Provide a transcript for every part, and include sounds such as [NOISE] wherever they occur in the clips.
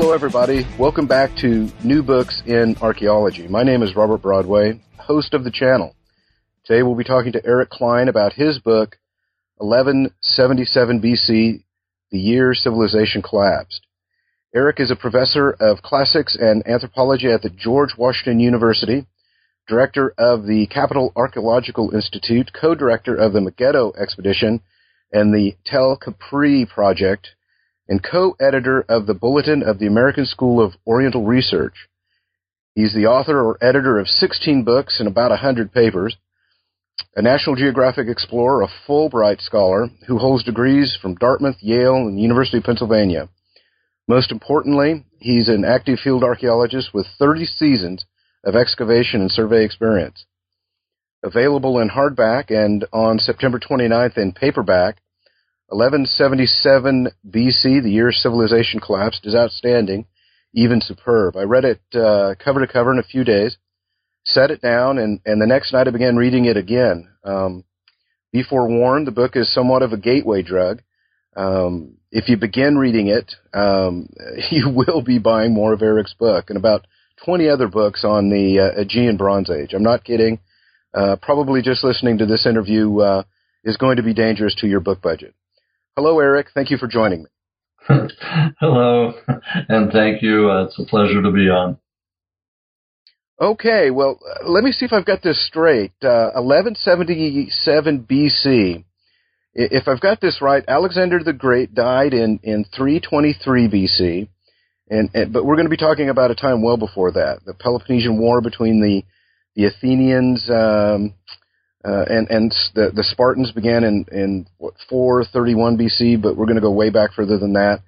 Hello, everybody. Welcome back to New Books in Archaeology. My name is Robert Broadway, host of the channel. Today we'll be talking to Eric Cline about his book, 1177 BC, The Year Civilization Collapsed. Eric is a professor of classics and anthropology at the George Washington University, director of the Capitol Archaeological Institute, co-director of the Megiddo Expedition, and the Tel Kabri Project, and co-editor of the Bulletin of the American School of Oriental Research. He's the author or editor of 16 books and about 100 papers, a National Geographic explorer, a Fulbright scholar who holds degrees from Dartmouth, Yale, and the University of Pennsylvania. Most importantly, he's an active field archaeologist with 30 seasons of excavation and survey experience. Available in hardback and on September 29th in paperback, 1177 BC, the year civilization collapsed, is outstanding, even superb. I read it uh, cover to cover in a few days, set it down, and, and the next night I began reading it again. Um, be forewarned, the book is somewhat of a gateway drug. Um, if you begin reading it, um, [LAUGHS] you will be buying more of Eric's book and about 20 other books on the uh, Aegean Bronze Age. I'm not kidding. Uh, probably just listening to this interview uh, is going to be dangerous to your book budget. Hello, Eric. Thank you for joining me. [LAUGHS] Hello, and thank you. Uh, it's a pleasure to be on. Okay, well, uh, let me see if I've got this straight. Uh, 1177 BC. If I've got this right, Alexander the Great died in, in 323 BC, and, and but we're going to be talking about a time well before that, the Peloponnesian War between the the Athenians um, uh, and and the the Spartans began in in what 431 BC, but we're going to go way back further than that.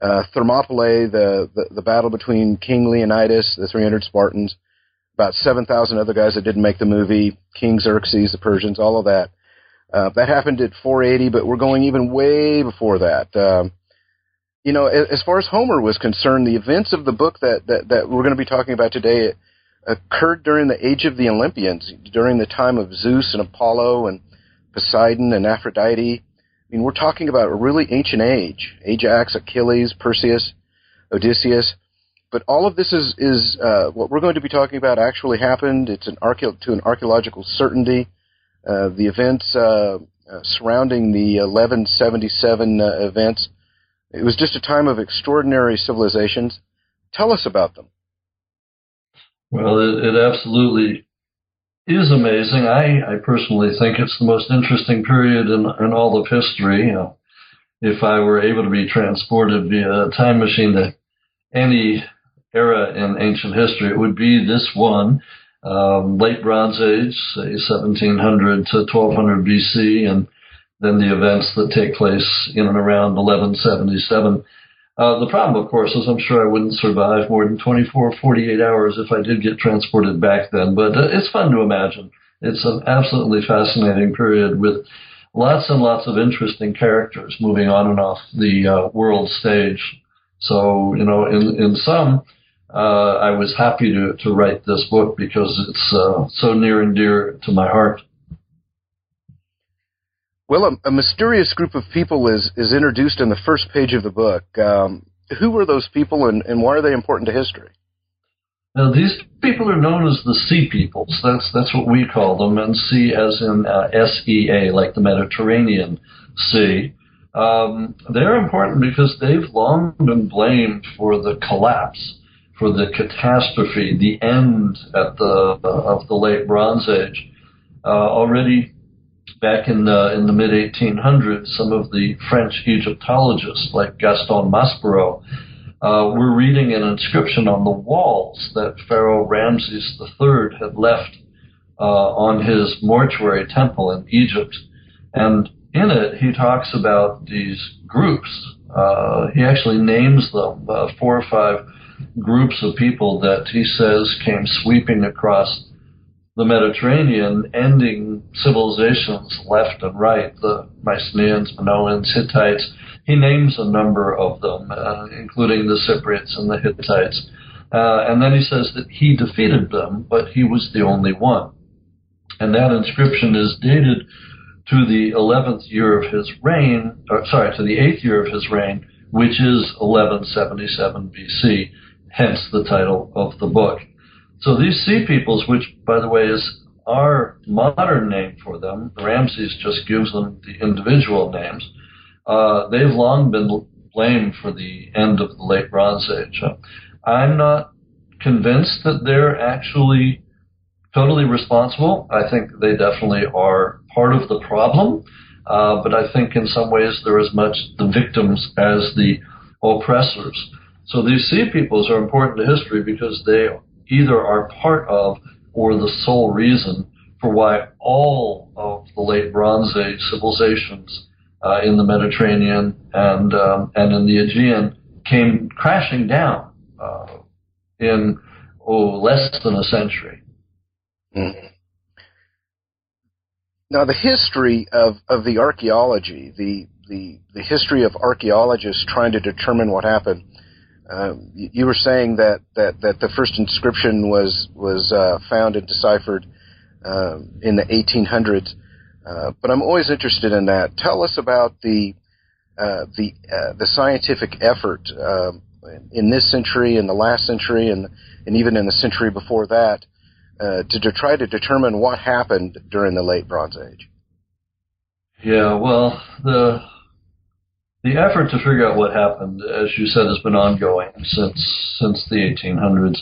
Uh, Thermopylae, the, the the battle between King Leonidas, the 300 Spartans, about 7,000 other guys that didn't make the movie, King Xerxes, the Persians, all of that. Uh, that happened at 480, but we're going even way before that. Um, you know, as, as far as Homer was concerned, the events of the book that that, that we're going to be talking about today occurred during the age of the Olympians, during the time of Zeus and Apollo and Poseidon and Aphrodite. I mean, we're talking about a really ancient age. Ajax, Achilles, Perseus, Odysseus. But all of this is, is uh, what we're going to be talking about actually happened. It's an archae- to an archaeological certainty. Uh, the events uh, uh surrounding the 1177 uh, events, it was just a time of extraordinary civilizations. Tell us about them. Well, it, it absolutely is amazing. I, I personally think it's the most interesting period in, in all of history. You know, if I were able to be transported via a time machine to any era in ancient history, it would be this one, um, late Bronze Age, say 1700 to 1200 BC, and then the events that take place in and around 1177 uh, the problem, of course, is I'm sure I wouldn't survive more than 24 or 48 hours if I did get transported back then. But uh, it's fun to imagine. It's an absolutely fascinating period with lots and lots of interesting characters moving on and off the uh, world stage. So, you know, in, in some, uh, I was happy to, to write this book because it's uh, so near and dear to my heart. Well, a, a, mysterious group of people is is introduced in the first page of the book. Um, who were those people, and, and why are they important to history? Now, these people are known as the Sea Peoples. That's that's what we call them, and Sea as in uh, S E A, like the Mediterranean Sea. Um, they're important because they've long been blamed for the collapse, for the catastrophe, the end at the uh, of the late Bronze Age. Uh, already back in the in the mid 1800s, some of the French Egyptologists like Gaston Maspero uh, were reading an inscription on the walls that Pharaoh Ramses III had left uh, on his mortuary temple in Egypt, and in it, he talks about these groups. Uh, he actually names them uh, four or five groups of people that he says came sweeping across the Mediterranean, ending civilizations left and right, the Mycenaeans, Minoans, Hittites. He names a number of them, uh, including the Cypriots and the Hittites. Uh, and then he says that he defeated them, but he was the only one. And that inscription is dated to the 11th year of his reign, or sorry, to the 8th year of his reign, which is 1177 BC, hence the title of the book. So these sea peoples, which, by the way, is our modern name for them, Ramses just gives them the individual names, uh, they've long been blamed for the end of the late Bronze Age. I'm not convinced that they're actually totally responsible. I think they definitely are part of the problem, uh, but I think in some ways they're as much the victims as the oppressors. So these sea peoples are important to history because they either are part of or the sole reason for why all of the late Bronze Age civilizations uh, in the Mediterranean and um, and in the Aegean came crashing down uh, in oh less than a century. Mm-hmm. Now, the history of, of the archaeology, the, the, the history of archaeologists trying to determine what happened, uh, you were saying that, that, that the first inscription was was uh, found and deciphered uh, in the 1800s, uh, but I'm always interested in that. Tell us about the uh, the the scientific effort in this century, in the last century, and and even in the century before that, to, to try to determine what happened during the late Bronze Age. Yeah, well, the the effort to figure out what happened, as you said, has been ongoing since since the 1800s,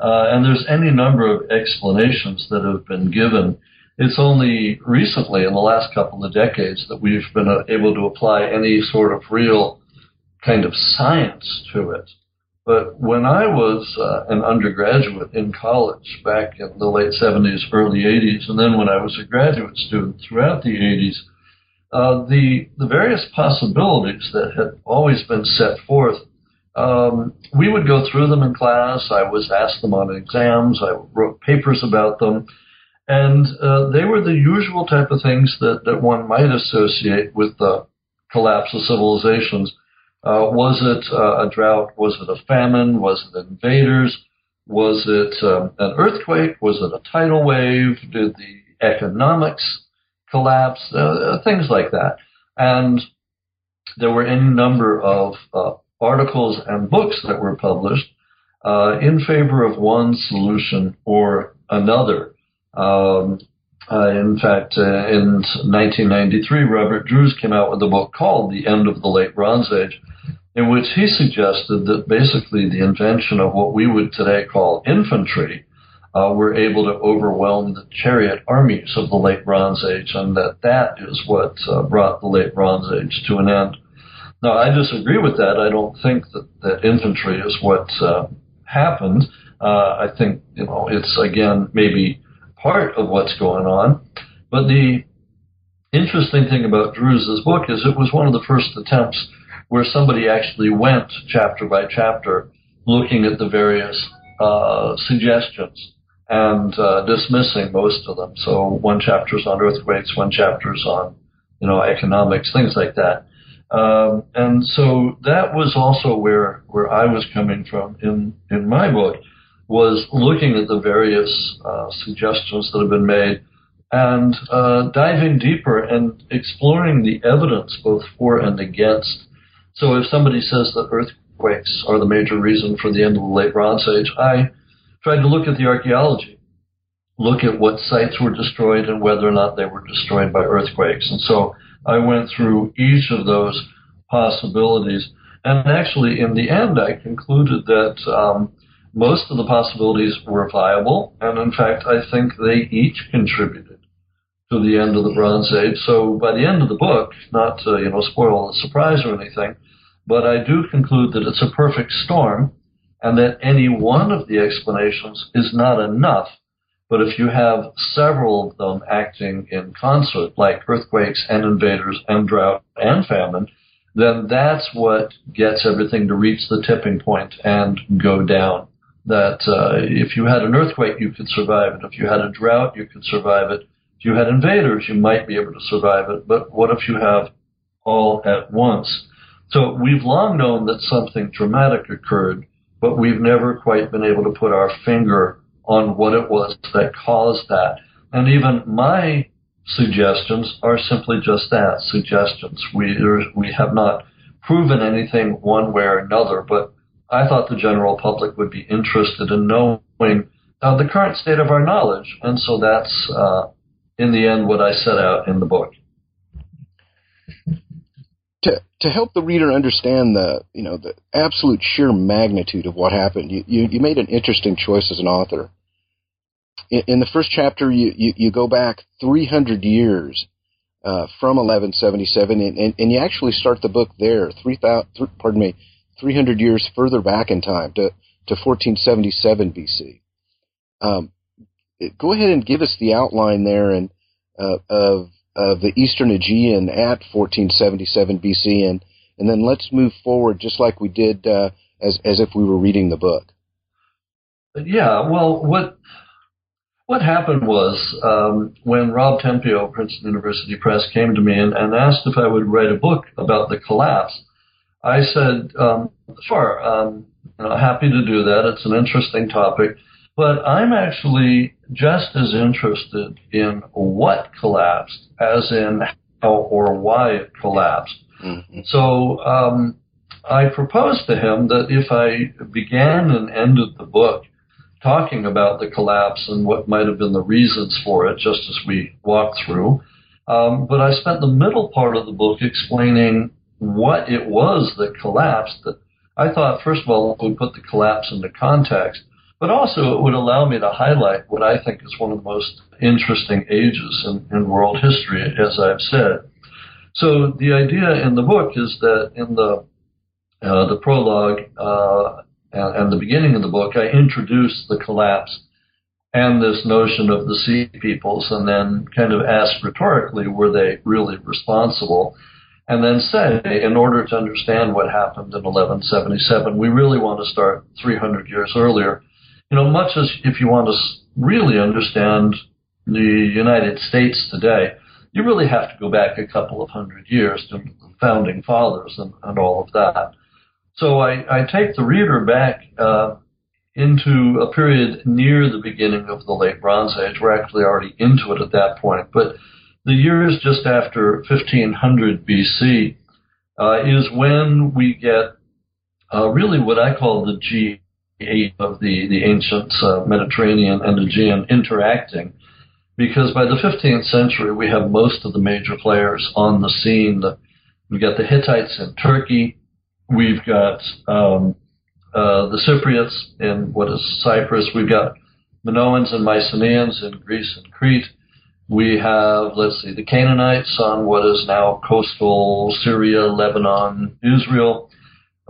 uh, and there's any number of explanations that have been given. It's only recently, in the last couple of decades, that we've been uh, able to apply any sort of real kind of science to it. But when I was uh, an undergraduate in college back in the late 70s, early 80s, and then when I was a graduate student throughout the 80s, uh, the the various possibilities that had always been set forth. Um, we would go through them in class. I was asked them on exams. I wrote papers about them, and uh, they were the usual type of things that that one might associate with the collapse of civilizations. Uh, was it uh, a drought? Was it a famine? Was it invaders? Was it um, an earthquake? Was it a tidal wave? Did the economics collapse, uh, uh, things like that. And there were any number of uh, articles and books that were published uh, in favor of one solution or another. Um, uh, in fact, uh, in 1993, Robert Drews came out with a book called The End of the Late Bronze Age, in which he suggested that basically the invention of what we would today call infantry uh, were able to overwhelm the chariot armies of the late Bronze Age, and that that is what uh, brought the late Bronze Age to an end. Now, I disagree with that. I don't think that, that infantry is what uh, happened. Uh, I think you know it's again maybe part of what's going on, but the interesting thing about Drew's book is it was one of the first attempts where somebody actually went chapter by chapter looking at the various uh, suggestions and uh, dismissing most of them. So one chapter is on earthquakes, one chapter is on, you know, economics, things like that. Um, and so that was also where where I was coming from in in my book was looking at the various uh, suggestions that have been made and uh, diving deeper and exploring the evidence both for and against. So if somebody says that earthquakes are the major reason for the end of the late Bronze Age, I tried to look at the archaeology, look at what sites were destroyed and whether or not they were destroyed by earthquakes. And so I went through each of those possibilities. And actually, in the end, I concluded that um, most of the possibilities were viable. And in fact, I think they each contributed to the end of the Bronze Age. So by the end of the book, not to you know spoil the surprise or anything, but I do conclude that it's a perfect storm and that any one of the explanations is not enough But if you have several of them acting in concert, like earthquakes and invaders and drought and famine, then that's what gets everything to reach the tipping point and go down. That uh, if you had an earthquake, you could survive it. If you had a drought, you could survive it. If you had invaders, you might be able to survive it. But what if you have all at once? So we've long known that something dramatic occurred, but we've never quite been able to put our finger on what it was that caused that. And even my suggestions are simply just that, suggestions. We, we have not proven anything one way or another, but I thought the general public would be interested in knowing uh, the current state of our knowledge. And so that's, uh, in the end, what I set out in the book. To, help the reader understand the you know the absolute sheer magnitude of what happened, you, you, you made an interesting choice as an author in, in the first chapter, you, you, you, go back 300 years uh, from 1177, and, and, and, you actually start the book there, 3,000, pardon me, 300 years further back in time to, to 1477 BC. Um, go ahead and give us the outline there and uh, of of the Eastern Aegean at 1477 BC, and and then let's move forward just like we did uh, as as if we were reading the book. Yeah, well, what what happened was um, when Rob Tempio, Princeton University Press, came to me and, and, asked if I would write a book about the collapse, I said, um, sure, um, you know, happy to do that. It's an interesting topic. But I'm actually just as interested in what collapsed as in how or why it collapsed. Mm-hmm. So um, I proposed to him that if I began and ended the book talking about the collapse and what might have been the reasons for it, just as we walked through. Um, but I spent the middle part of the book explaining what it was that collapsed. That I thought, first of all, would put the collapse into context, but also it would allow me to highlight what I think is one of the most interesting ages in, in world history, as I've said. So the idea in the book is that in the uh, the prologue, uh, and, and the beginning of the book, I introduce the collapse and this notion of the sea peoples, and then kind of ask rhetorically, were they really responsible? And then say, in order to understand what happened in 1177, we really want to start 300 years earlier. You know, much as if you want to really understand the United States today, you really have to go back a couple of hundred years to the founding fathers and, and all of that. So I, I take the reader back uh, into a period near the beginning of the late Bronze Age. We're actually already into it at that point. But the years just after 1500 BC uh, is when we get uh, really what I call the G8 of the, the ancient uh, Mediterranean and Aegean interacting. Because by the 15th century, we have most of the major players on the scene. We've got the Hittites in Turkey, We've got um, uh, the Cypriots in what is Cyprus. We've got Minoans and Mycenaeans in Greece and Crete. We have, let's see, the Canaanites on what is now coastal Syria, Lebanon, Israel.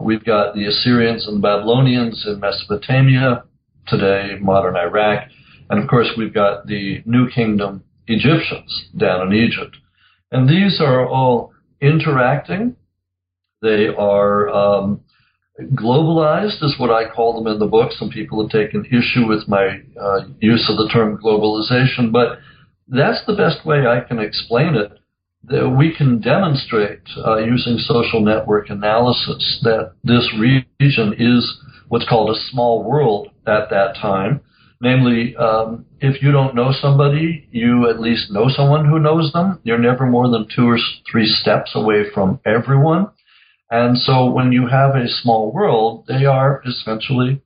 We've got the Assyrians and the Babylonians in Mesopotamia, today modern Iraq. And of course, we've got the New Kingdom Egyptians down in Egypt. And these are all interacting they are um, globalized, is what I call them in the book. Some people have taken issue with my uh, use of the term globalization, but that's the best way I can explain it. That we can demonstrate uh, using social network analysis that this region is what's called a small world at that time. Namely, um, if you don't know somebody, you at least know someone who knows them. You're never more than two or three steps away from everyone. And so when you have a small world, they are essentially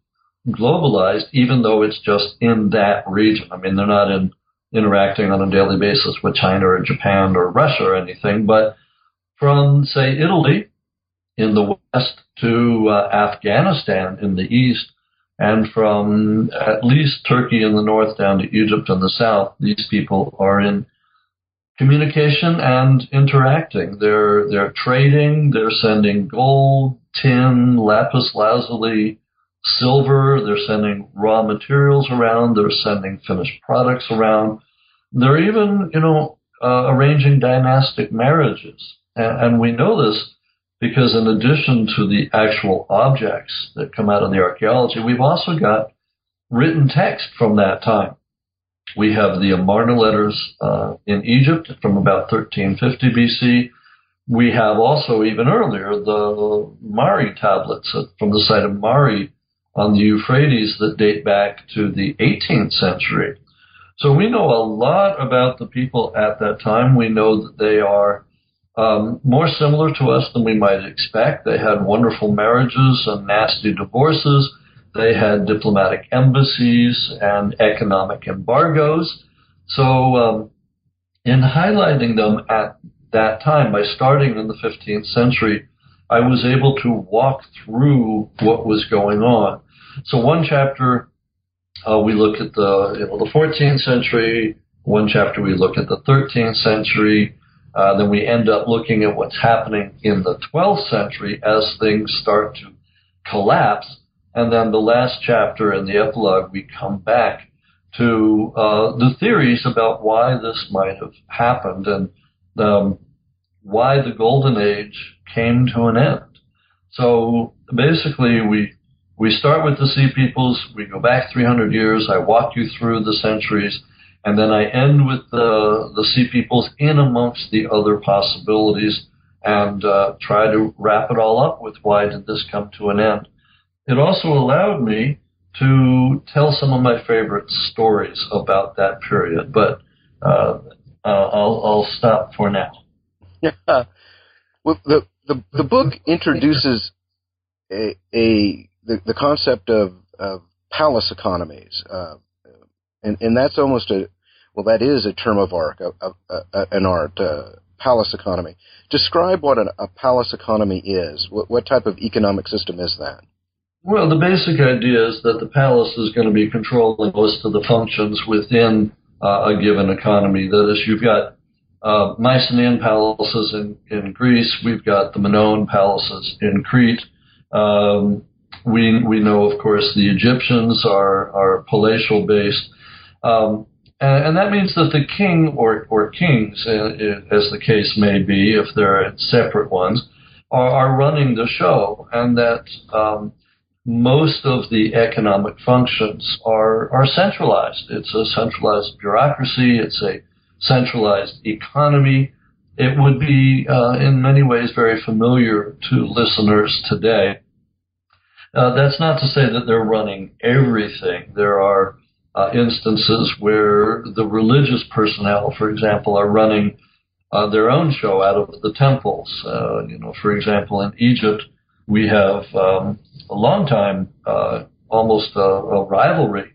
globalized, even though it's just in that region. I mean, they're not in, interacting on a daily basis with China or Japan or Russia or anything, but from, say, Italy in the west to uh, Afghanistan in the east, and from at least Turkey in the north down to Egypt in the south, these people are in communication and interacting. They're they're trading. They're sending gold, tin, lapis lazuli, silver, they're sending raw materials around, they're sending finished products around. They're even, you know, uh, arranging dynastic marriages. And, and we know this because in addition to the actual objects that come out of the archaeology, we've also got written text from that time. We have the Amarna letters uh, in Egypt from about 1350 BC. We have also, even earlier, the Mari tablets from the site of Mari on the Euphrates that date back to the 18th century. So we know a lot about the people at that time. We know that they are um, more similar to us than we might expect. They had wonderful marriages and nasty divorces. They had diplomatic embassies and economic embargoes. So, um, in highlighting them at that time, by starting in the 15th century, I was able to walk through what was going on. So, one chapter uh, we look at the you know the 14th century. One chapter we look at the 13th century. Uh, then we end up looking at what's happening in the 12th century as things start to collapse. And then the last chapter in the epilogue, we come back to uh, the theories about why this might have happened and um, why the Golden Age came to an end. So basically, we we start with the Sea Peoples, we go back 300 years, I walk you through the centuries, and then I end with the, the Sea Peoples in amongst the other possibilities and uh, try to wrap it all up with why did this come to an end. It also allowed me to tell some of my favorite stories about that period, but uh, uh, I'll, I'll stop for now. Well, the, the, the book introduces a, a the, the concept of, of palace economies, uh, and, and that's almost a well, that is a term of art, a, a, a, an art, uh, palace economy. Describe what a palace economy is. What, what type of economic system is that? Well, the basic idea is that the palace is going to be controlling most of the functions within uh, a given economy. That is, you've got uh, Mycenaean palaces in, in Greece, we've got the Minoan palaces in Crete. Um, we we know, of course, the Egyptians are are palatial based, um, and, and, that means that the king or or kings, uh, as the case may be, if they're separate ones, are, are running the show, and that um, most of the economic functions are are centralized. It's a centralized bureaucracy. It's a centralized economy. It would be, uh, in many ways, very familiar to listeners today. Uh, that's not to say that they're running everything. There are uh, instances where the religious personnel, for example, are running uh, their own show out of the temples. Uh, you know, for example, in Egypt, we have um, a long time, uh, almost a, a rivalry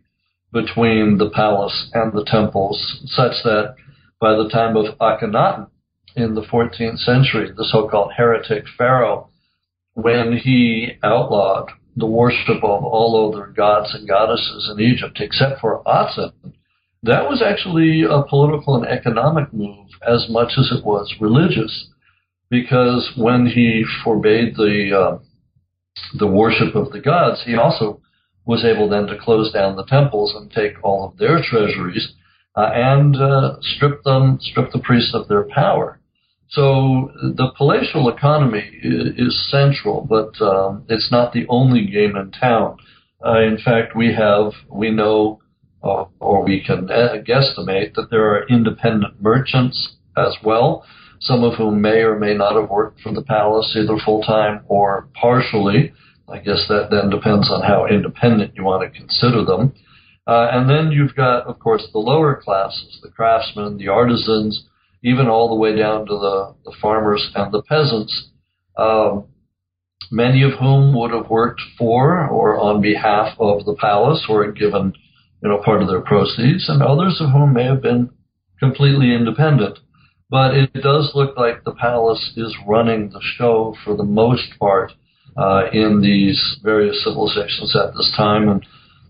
between the palace and the temples, such that by the time of Akhenaten in the 14th century, the so-called heretic pharaoh, when he outlawed the worship of all other gods and goddesses in Egypt except for Aten, that was actually a political and economic move as much as it was religious. Because when he forbade the uh, the worship of the gods, he also was able then to close down the temples and take all of their treasuries uh, and uh, strip them, strip the priests of their power. So the palatial economy is, central, but um, it's not the only game in town. Uh, in fact, we have, we know, uh, or we can uh, guesstimate that there are independent merchants as well, some of whom may or may not have worked for the palace either full time or partially. I guess that then depends on how independent you want to consider them. Uh, and then you've got, of course, the lower classes, the craftsmen, the artisans, even all the way down to the, the farmers and the peasants, um, many of whom would have worked for or on behalf of the palace or had given, you know, part of their proceeds, and others of whom may have been completely independent. But it does look like the palace is running the show for the most part uh, in these various civilizations at this time. And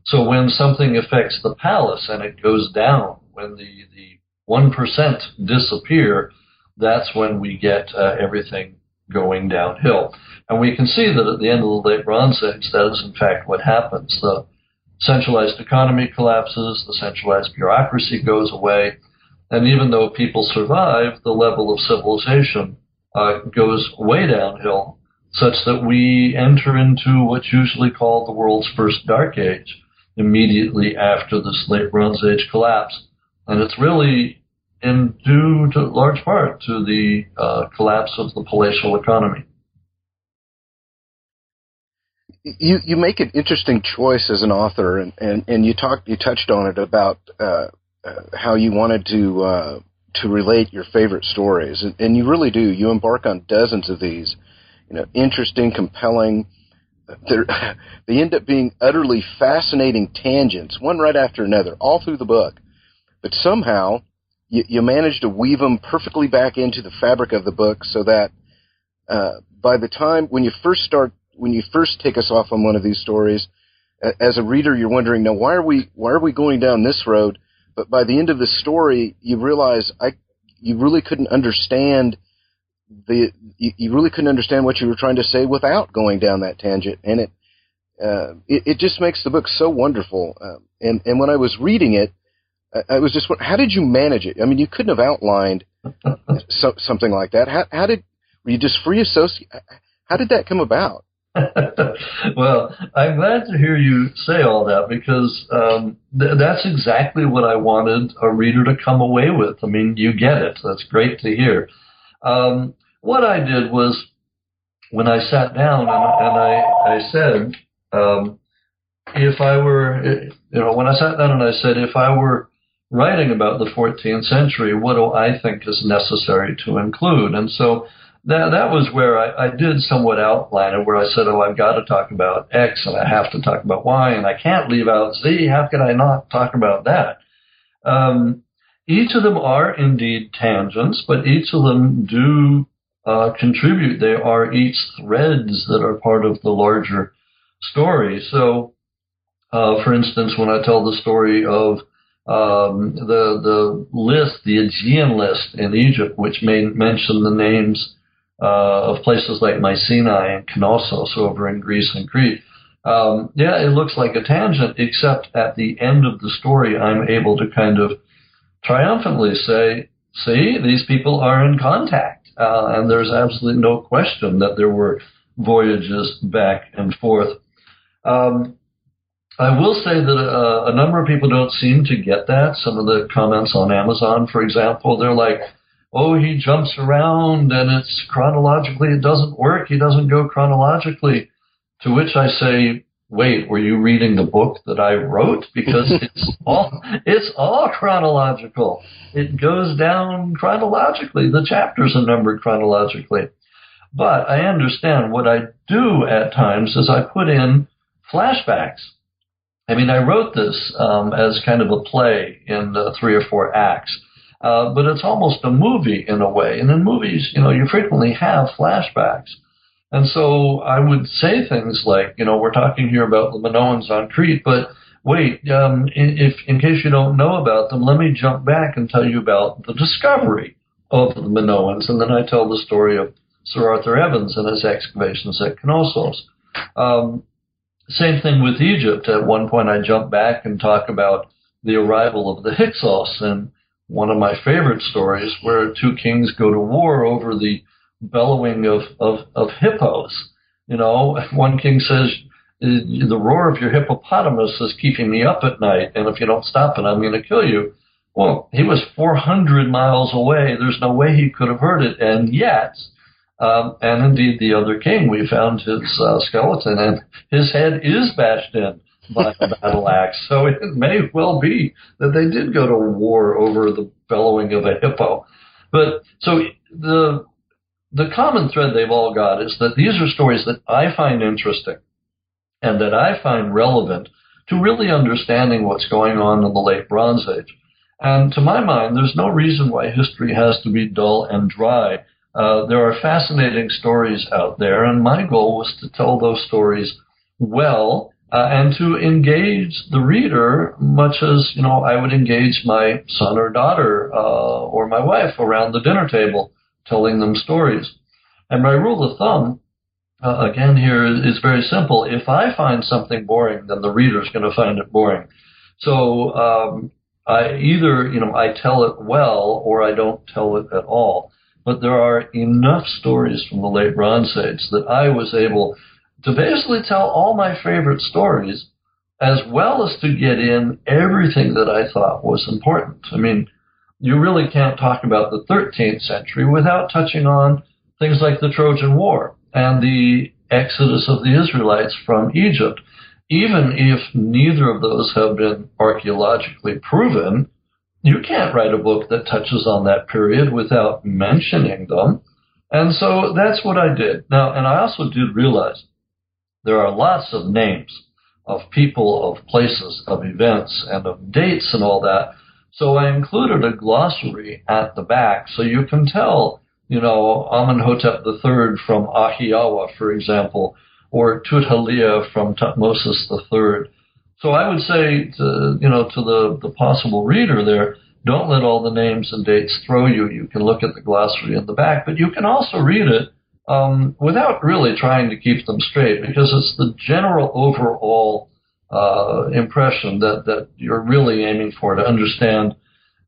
so when something affects the palace and it goes down, when the, the 1% disappear, that's when we get uh, everything going downhill. And we can see that at the end of the late Bronze Age, that is in fact what happens. The centralized economy collapses, the centralized bureaucracy goes away, and even though people survive, the level of civilization uh, goes way downhill, such that we enter into what's usually called the world's first dark age immediately after this late Bronze Age collapse. And it's really in due to large part to the uh, collapse of the palatial economy. You you make an interesting choice as an author, and, and, and you talked you touched on it about uh, uh, how you wanted to uh, to relate your favorite stories, and, and you really do. You embark on dozens of these, you know, interesting, compelling. They're, [LAUGHS] they end up being utterly fascinating tangents, one right after another, all through the book. But somehow, you, you manage to weave them perfectly back into the fabric of the book, so that uh, by the time when you first start, when you first take us off on one of these stories, as a reader, you're wondering, now why are we why are we going down this road? But by the end of the story, you realize I, you really couldn't understand the, you, you really couldn't understand what you were trying to say without going down that tangent, and it, uh, it, it just makes the book so wonderful. Uh, and and when I was reading it, I, I was just, how did you manage it? I mean, you couldn't have outlined so, something like that. How, how did were you just free associate? How did that come about? [LAUGHS] well, I'm glad to hear you say all that because um, th- that's exactly what I wanted a reader to come away with. I mean, you get it. That's great to hear. Um, what I did was when I sat down and, and I, I said, um, if I were, you know, when I sat down and I said, if I were writing about the 14th century, what do I think is necessary to include? And so that that was where I, I did somewhat outline it, where I said, "Oh, I've got to talk about X, and I have to talk about Y, and I can't leave out Z. How can I not talk about that?" Um, each of them are indeed tangents, but each of them do uh, contribute. They are each threads that are part of the larger story. So, uh, for instance, when I tell the story of um, the the list, the Aegean list in Egypt, which may mention the names uh, of places like Mycenae and Knossos over in Greece and Crete. Um, yeah, it looks like a tangent, except at the end of the story, I'm able to kind of triumphantly say, see, these people are in contact. Uh, and there's absolutely no question that there were voyages back and forth. Um, I will say that uh, a number of people don't seem to get that. Some of the comments on Amazon, for example, they're like, oh, he jumps around and it's chronologically, it doesn't work. He doesn't go chronologically. To which I say, wait, were you reading the book that I wrote? Because [LAUGHS] it's all, it's all chronological. It goes down chronologically. The chapters are numbered chronologically. But I understand what I do at times is I put in flashbacks. I mean, I wrote this um, as kind of a play in uh, three or four acts. Uh, but it's almost a movie in a way. And in movies, you know, you frequently have flashbacks. And so I would say things like, you know, we're talking here about the Minoans on Crete, but wait, um, if in case you don't know about them, let me jump back and tell you about the discovery of the Minoans, and then I tell the story of Sir Arthur Evans and his excavations at Knossos. Um, same thing with Egypt. At one point, I jump back and talk about the arrival of the Hyksos and one of my favorite stories where two kings go to war over the bellowing of, of, of hippos. You know, [LAUGHS] one king says, the roar of your hippopotamus is keeping me up at night, and if you don't stop it, I'm going to kill you. Well, he was 400 miles away. There's no way he could have heard it, and yet, um, and indeed the other king, we found his uh, skeleton, and his head is bashed in by a battle axe. So [LAUGHS] it may well be that they did go to war over the bellowing of a hippo. But so the the common thread they've all got is that these are stories that I find interesting and that I find relevant to really understanding what's going on in the late Bronze Age. And to my mind, there's no reason why history has to be dull and dry. Uh, there are fascinating stories out there, and my goal was to tell those stories well uh, and to engage the reader much as you know I would engage my son or daughter uh, or my wife around the dinner table, telling them stories. And my rule of thumb, uh, again, here is, very simple. If I find something boring, then the reader's going to find it boring. So um, I either, you know, I tell it well or I don't tell it at all. But there are enough stories from the late Bronze Age that I was able to basically tell all my favorite stories as well as to get in everything that I thought was important. I mean, you really can't talk about the 13th century without touching on things like the Trojan War and the exodus of the Israelites from Egypt. Even if neither of those have been archaeologically proven, you can't write a book that touches on that period without mentioning them. And so that's what I did. Now, and I also did realize there are lots of names of people, of places, of events, and of dates and all that. So I included a glossary at the back so you can tell, you know, Amenhotep III from Ahhiyawa, for example, or Tudhaliya from Tutmosis III. So I would say, to, you know, to the, the possible reader there, don't let all the names and dates throw you. You can look at the glossary in the back, but you can also read it um, without really trying to keep them straight because it's the general overall uh, impression that, that you're really aiming for to understand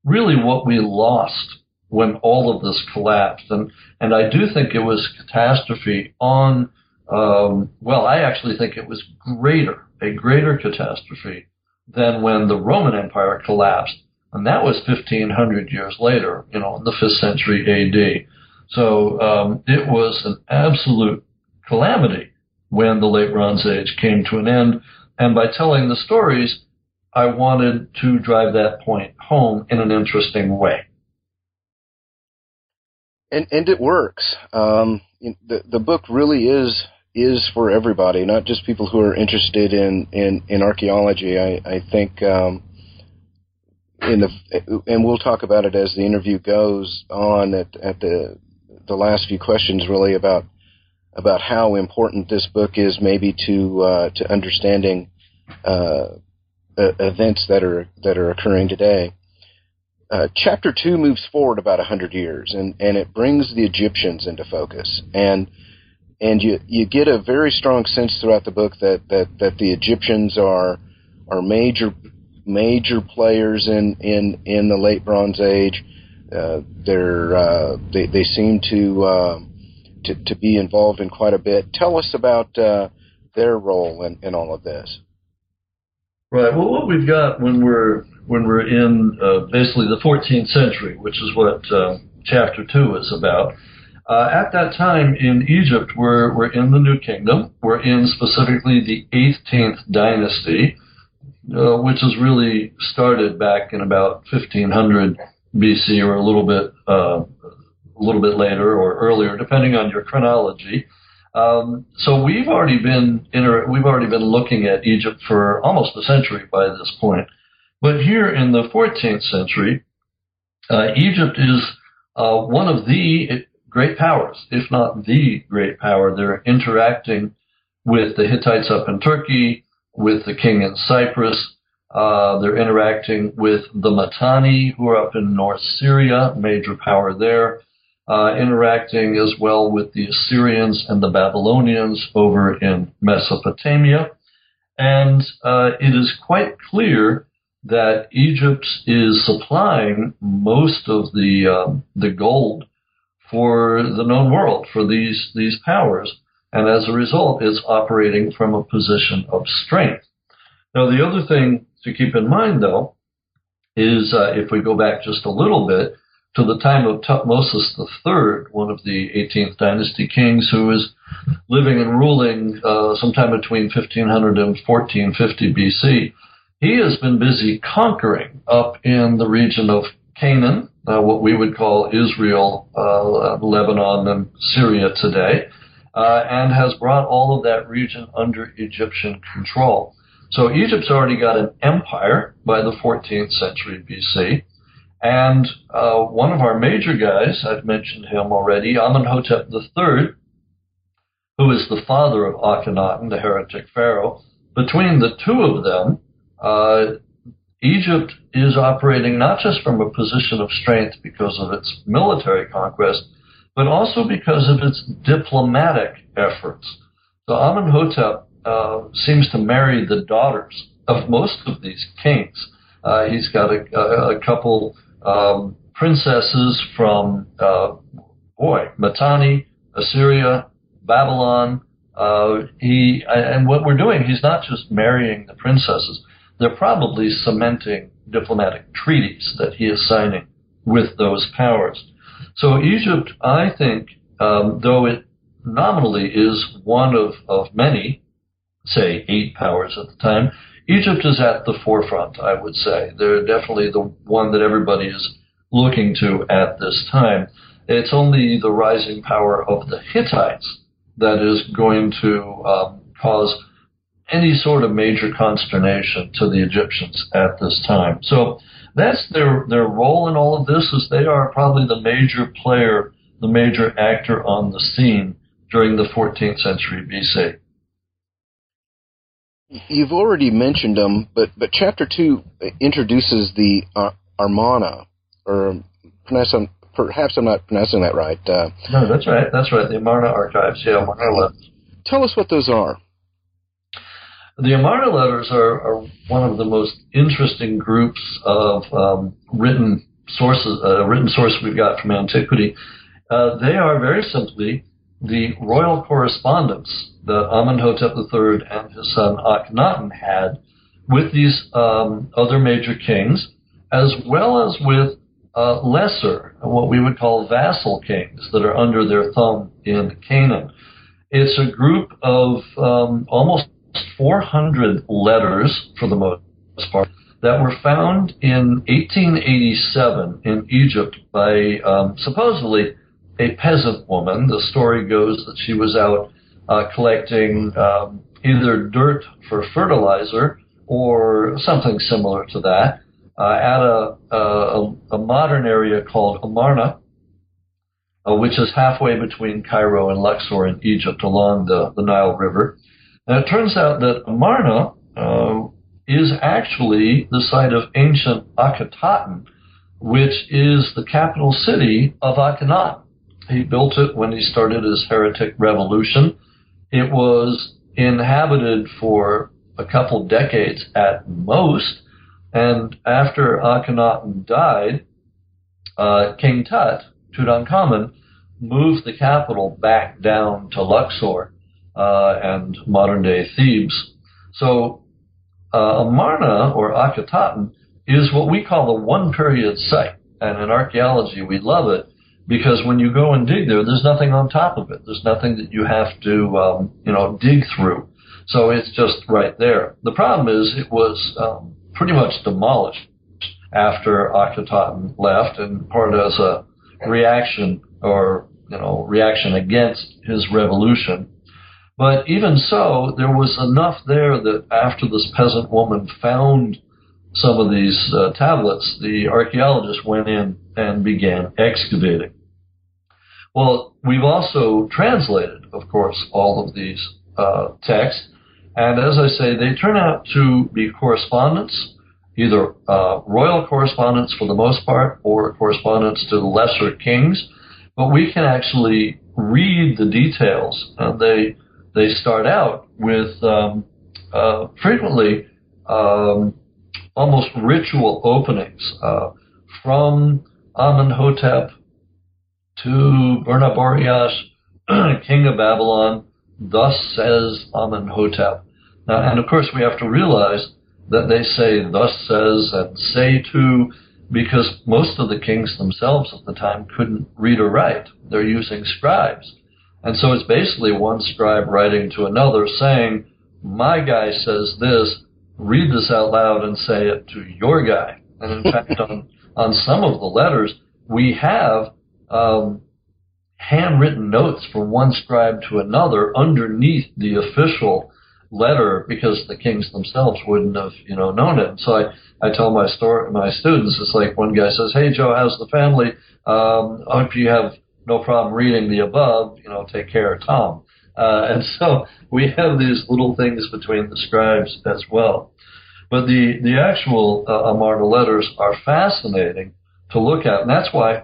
really what we lost when all of this collapsed. And, and I do think it was catastrophe on, um, well, I actually think it was greater, a greater catastrophe than when the Roman Empire collapsed. And that was 1500 years later, you know, in the 5th century AD. So um, it was an absolute calamity when the late Bronze Age came to an end. And by telling the stories, I wanted to drive that point home in an interesting way. And and it works. Um, the the book really is is for everybody, not just people who are interested in in, in archaeology. I I think um, in the and we'll talk about it as the interview goes on at at the the last few questions really about about how important this book is maybe to uh, to understanding uh, events that are that are occurring today. Uh, chapter two moves forward about a hundred years, and, and it brings the Egyptians into focus, and and you you get a very strong sense throughout the book that that, that the Egyptians are are major major players in in in the late Bronze Age. Uh, they're uh, they they seem to, uh, to to be involved in quite a bit. Tell us about uh, their role in, in all of this. Right. Well, what we've got when we're when we're in uh, basically the 14th century, which is what uh, chapter two is about. Uh, at that time in Egypt, we're we're in the New Kingdom. We're in specifically the 18th dynasty, uh, which is really started back in about 1500 BC or a little bit uh, a little bit later or earlier, depending on your chronology. Um, so we've already been inter- we've already been looking at Egypt for almost a century by this point. But here in the 14th century, uh, Egypt is uh, one of the great powers, if not the great power. They're interacting with the Hittites up in Turkey, with the king in Cyprus. Uh, they're interacting with the Mitanni, who are up in North Syria, major power there uh, interacting as well with the Assyrians and the Babylonians over in Mesopotamia. And uh, it is quite clear that Egypt is supplying most of the um, the gold for the known world for these these powers, and as a result, it's operating from a position of strength. Now, the other thing to keep in mind, though, is uh, if we go back just a little bit, to the time of Tutmosis III, one of the 18th dynasty kings who was living and ruling uh, sometime between 1500 and 1450 BC. He has been busy conquering up in the region of Canaan, uh, what we would call Israel, uh, Lebanon, and Syria today, uh, and has brought all of that region under Egyptian control. So Egypt's already got an empire by the 14th century BC. And uh, one of our major guys, I've mentioned him already, Amenhotep III, who is the father of Akhenaten, the heretic pharaoh. Between the two of them, uh, Egypt is operating not just from a position of strength because of its military conquest, but also because of its diplomatic efforts. So Amenhotep uh, seems to marry the daughters of most of these kings. Uh, he's got a, a, a couple um, princesses from, uh, boy, Mitanni, Assyria, Babylon. Uh, he and what we're doing, he's not just marrying the princesses. They're probably cementing diplomatic treaties that he is signing with those powers. So Egypt, I think, um, though it nominally is one of, of many, say eight powers at the time, Egypt is at the forefront, I would say. They're definitely the one that everybody is looking to at this time. It's only the rising power of the Hittites that is going to um, cause any sort of major consternation to the Egyptians at this time. So that's their their role in all of this is they are probably the major player, the major actor on the scene during the 14th century BC. You've already mentioned them, but but chapter two introduces the uh, Amarna, or perhaps I'm, perhaps I'm not pronouncing that right. Uh, no, that's right. That's right. The Amarna archives. Yeah, Amarna. Tell us what those are. The Amarna letters are, are one of the most interesting groups of um, written sources, uh, written source we've got from antiquity. Uh, they are very simply the royal correspondence that Amenhotep III and his son Akhenaten had with these um, other major kings, as well as with uh, lesser, what we would call vassal kings that are under their thumb in Canaan. It's a group of um, almost 400 letters, for the most part, that were found in 1887 in Egypt by um, supposedly a peasant woman. The story goes that she was out uh, collecting um, either dirt for fertilizer or something similar to that uh, at a, a, a, modern area called Amarna, uh, which is halfway between Cairo and Luxor in Egypt along the, the Nile River. And it turns out that Amarna uh, is actually the site of ancient Akhetaten, which is the capital city of Akhenaten. He built it when he started his heretic revolution. It was inhabited for a couple decades at most, and after Akhenaten died, uh, King Tut, Tutankhamun, moved the capital back down to Luxor uh, and modern day Thebes. So uh, Amarna or Akhetaten is what we call the one period site. And in archaeology, we love it because when you go and dig there, there's nothing on top of it. There's nothing that you have to, um, you know, dig through. So it's just right there. The problem is it was um, pretty much demolished after Akhetaten left, and part as a reaction or you know reaction against his revolution. But even so, there was enough there that after this peasant woman found some of these uh, tablets, the archaeologists went in and began excavating. Well, we've also translated, of course, all of these uh, texts, and as I say, they turn out to be correspondence, either uh, royal correspondence for the most part, or correspondence to lesser kings. But we can actually read the details, and they they start out with um, uh, frequently um, almost ritual openings uh, from Amenhotep to Burnaburiash, [CLEARS THROAT] king of Babylon. Thus says Amenhotep. Now, and of course, we have to realize that they say thus says and say to because most of the kings themselves at the time couldn't read or write. They're using scribes. And so it's basically one scribe writing to another saying, my guy says this, read this out loud and say it to your guy. And in [LAUGHS] fact, on, on some of the letters, we have um, handwritten notes from one scribe to another underneath the official letter because the kings themselves wouldn't have, you know, known it. And So I, I tell my store, my students, it's like one guy says, Hey Joe, how's the family? Um, hope you have no problem reading the above, you know, take care of Tom. Uh, and so we have these little things between the scribes as well. But the, the actual uh, Amarna letters are fascinating to look at. And that's why,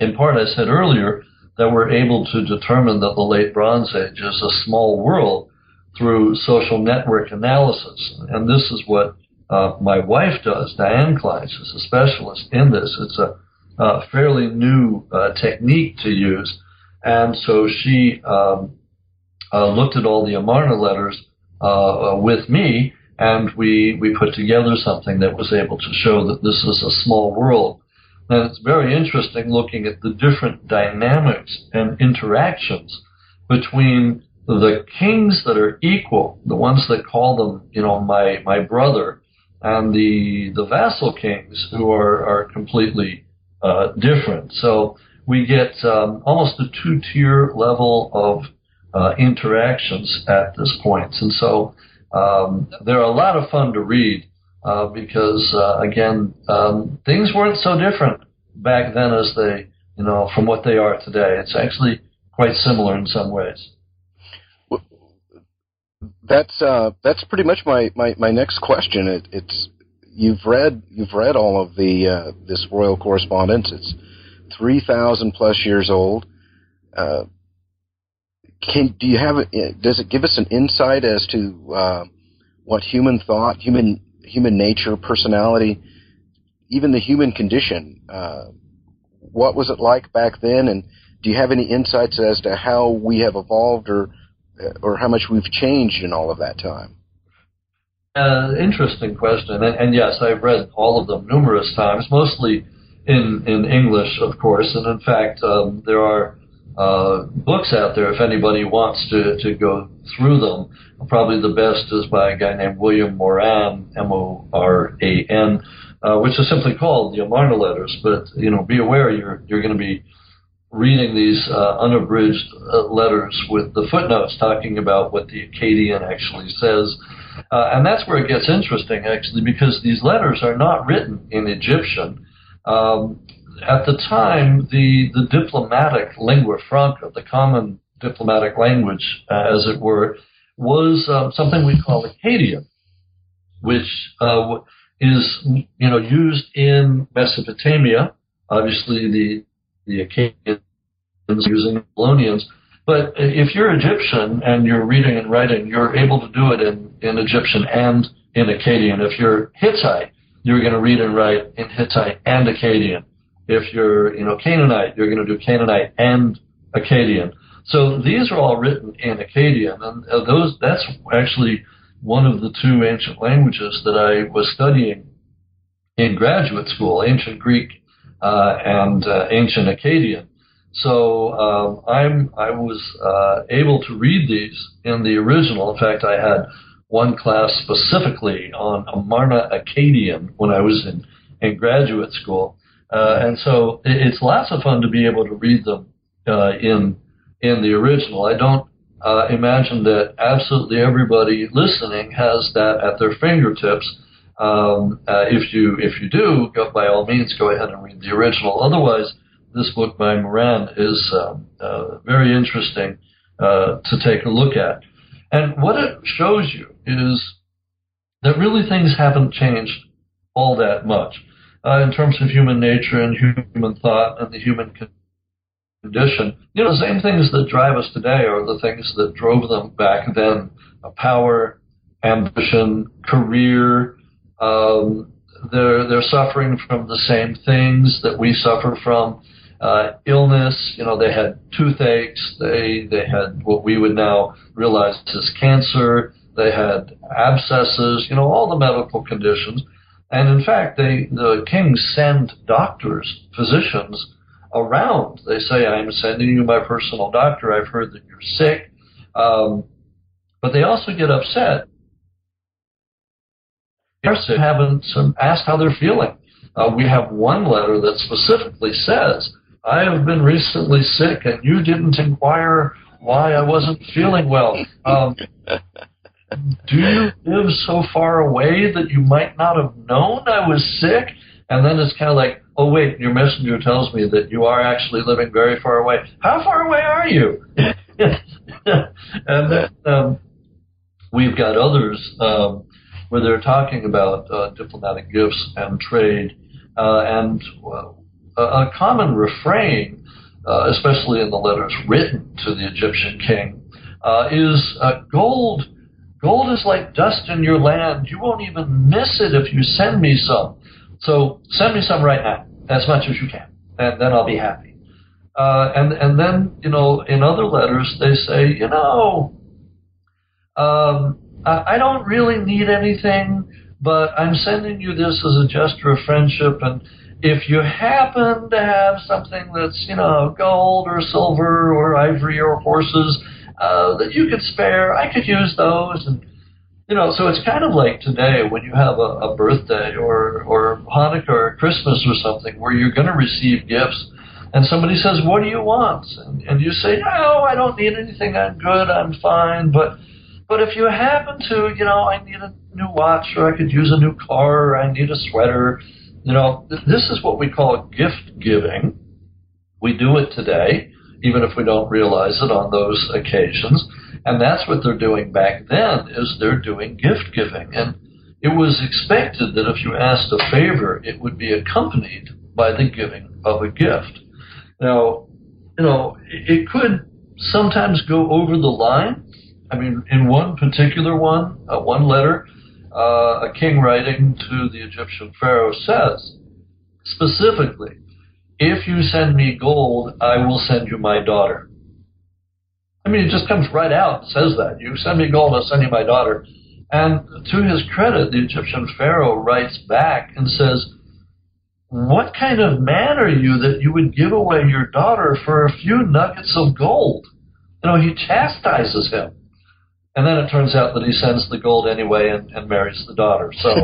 in part, I said earlier that we're able to determine that the late Bronze Age is a small world through social network analysis. And this is what uh, my wife does. Diane Clines is a specialist in this. It's a, a fairly new uh, technique to use. And so she um, uh, looked at all the Amarna letters uh, with me, and we, we put together something that was able to show that this is a small world. And it's very interesting looking at the different dynamics and interactions between the kings that are equal, the ones that call them, you know, my, my brother, and the, the vassal kings who are, are completely uh, different. So we get um, almost a two tier level of uh, interactions at this point. And so um, they're a lot of fun to read uh, because, uh, again, um, things weren't so different back then as they, you know, from what they are today. It's actually quite similar in some ways. That's uh, that's pretty much my, my, my next question. It, it's you've read you've read all of the uh, this royal correspondence. It's three thousand plus years old. Uh, can do you have does it give us an insight as to uh, what human thought, human human nature, personality, even the human condition? Uh, what was it like back then, and do you have any insights as to how we have evolved or or how much we've changed in all of that time? Uh, interesting question, and, and, yes, I've read all of them numerous times, mostly in in English, of course, and in fact, um, there are uh, books out there if anybody wants to, to go through them. Probably the best is by a guy named William Moran, M-O-R-A-N, uh, which is simply called the Amarna Letters. But you know, be aware you're you're going to be reading these uh, unabridged uh, letters with the footnotes talking about what the Akkadian actually says. Uh, and that's where it gets interesting, actually, because these letters are not written in Egyptian. Um, at the time, the, the diplomatic lingua franca, the common diplomatic language, uh, as it were, was uh, something we call Akkadian, which uh, is you know used in Mesopotamia. Obviously, the the Akkadians using Babylonians. But if you're Egyptian and you're reading and writing, you're able to do it in, in Egyptian and in Akkadian. If you're Hittite, you're going to read and write in Hittite and Akkadian. If you're, you know, Canaanite, you're going to do Canaanite and Akkadian. So these are all written in Akkadian, and uh, those that's actually one of the two ancient languages that I was studying in graduate school, ancient Greek uh, and uh, ancient Akkadian. So um, I'm I was uh, able to read these in the original. In fact, I had one class specifically on Amarna Akkadian when I was in in graduate school, uh, and so it's lots of fun to be able to read them uh, in in the original. I don't uh, imagine that absolutely everybody listening has that at their fingertips. Um, uh, if you if you do, go, by all means, go ahead and read the original. Otherwise, this book by Moran is um, uh, very interesting uh, to take a look at. And what it shows you is that really things haven't changed all that much uh, in terms of human nature and human thought and the human condition. You know, the same things that drive us today are the things that drove them back then: power, ambition, career. Um, they're they're suffering from the same things that we suffer from. Uh, illness, you know, they had toothaches, they they had what we would now realize is cancer, they had abscesses, you know, all the medical conditions. And in fact, they, the kings send doctors, physicians around. They say, I'm sending you my personal doctor. I've heard that you're sick. Um, but they also get upset. They haven't asked how they're feeling. Uh, we have one letter that specifically says, I have been recently sick and you didn't inquire why I wasn't feeling well. Um, do you live so far away that you might not have known I was sick? And then it's kind of like, oh wait, your messenger tells me that you are actually living very far away. How far away are you? [LAUGHS] and then um, we've got others um, where they're talking about uh, diplomatic gifts and trade, uh, and uh, a, a common refrain uh, especially in the letters written to the Egyptian king, uh, is uh, gold. Gold is like dust in your land. You won't even miss it if you send me some. So send me some right now, as much as you can, and then I'll be happy. Uh, and and then you know in other letters they say you know um, I, I don't really need anything, but I'm sending you this as a gesture of friendship and if you happen to have something that's, you know, gold or silver or ivory or horses uh, that you could spare, I could use those. And, you know, so it's kind of like today when you have a, a birthday or, or Hanukkah or Christmas or something where you're going to receive gifts. And somebody says, What do you want? And, and you say, No, I don't need anything. I'm good. I'm fine. But but if you happen to, you know, I need a new watch or I could use a new car or I need a sweater you know, this is what we call gift giving. We do it today, even if we don't realize it on those occasions. And that's what they're doing back then is they're doing gift giving. And it was expected that if you asked a favor, it would be accompanied by the giving of a gift. Now, you know, it could sometimes go over the line. I mean, in one particular one, uh, one letter, uh, a king writing to the Egyptian pharaoh says specifically, if you send me gold, I will send you my daughter. I mean, it just comes right out and says that. You send me gold, I'll send you my daughter. And to his credit, the Egyptian pharaoh writes back and says, What kind of man are you that you would give away your daughter for a few nuggets of gold? You know, he chastises him. And then it turns out that he sends the gold anyway and, and marries the daughter. So, [LAUGHS]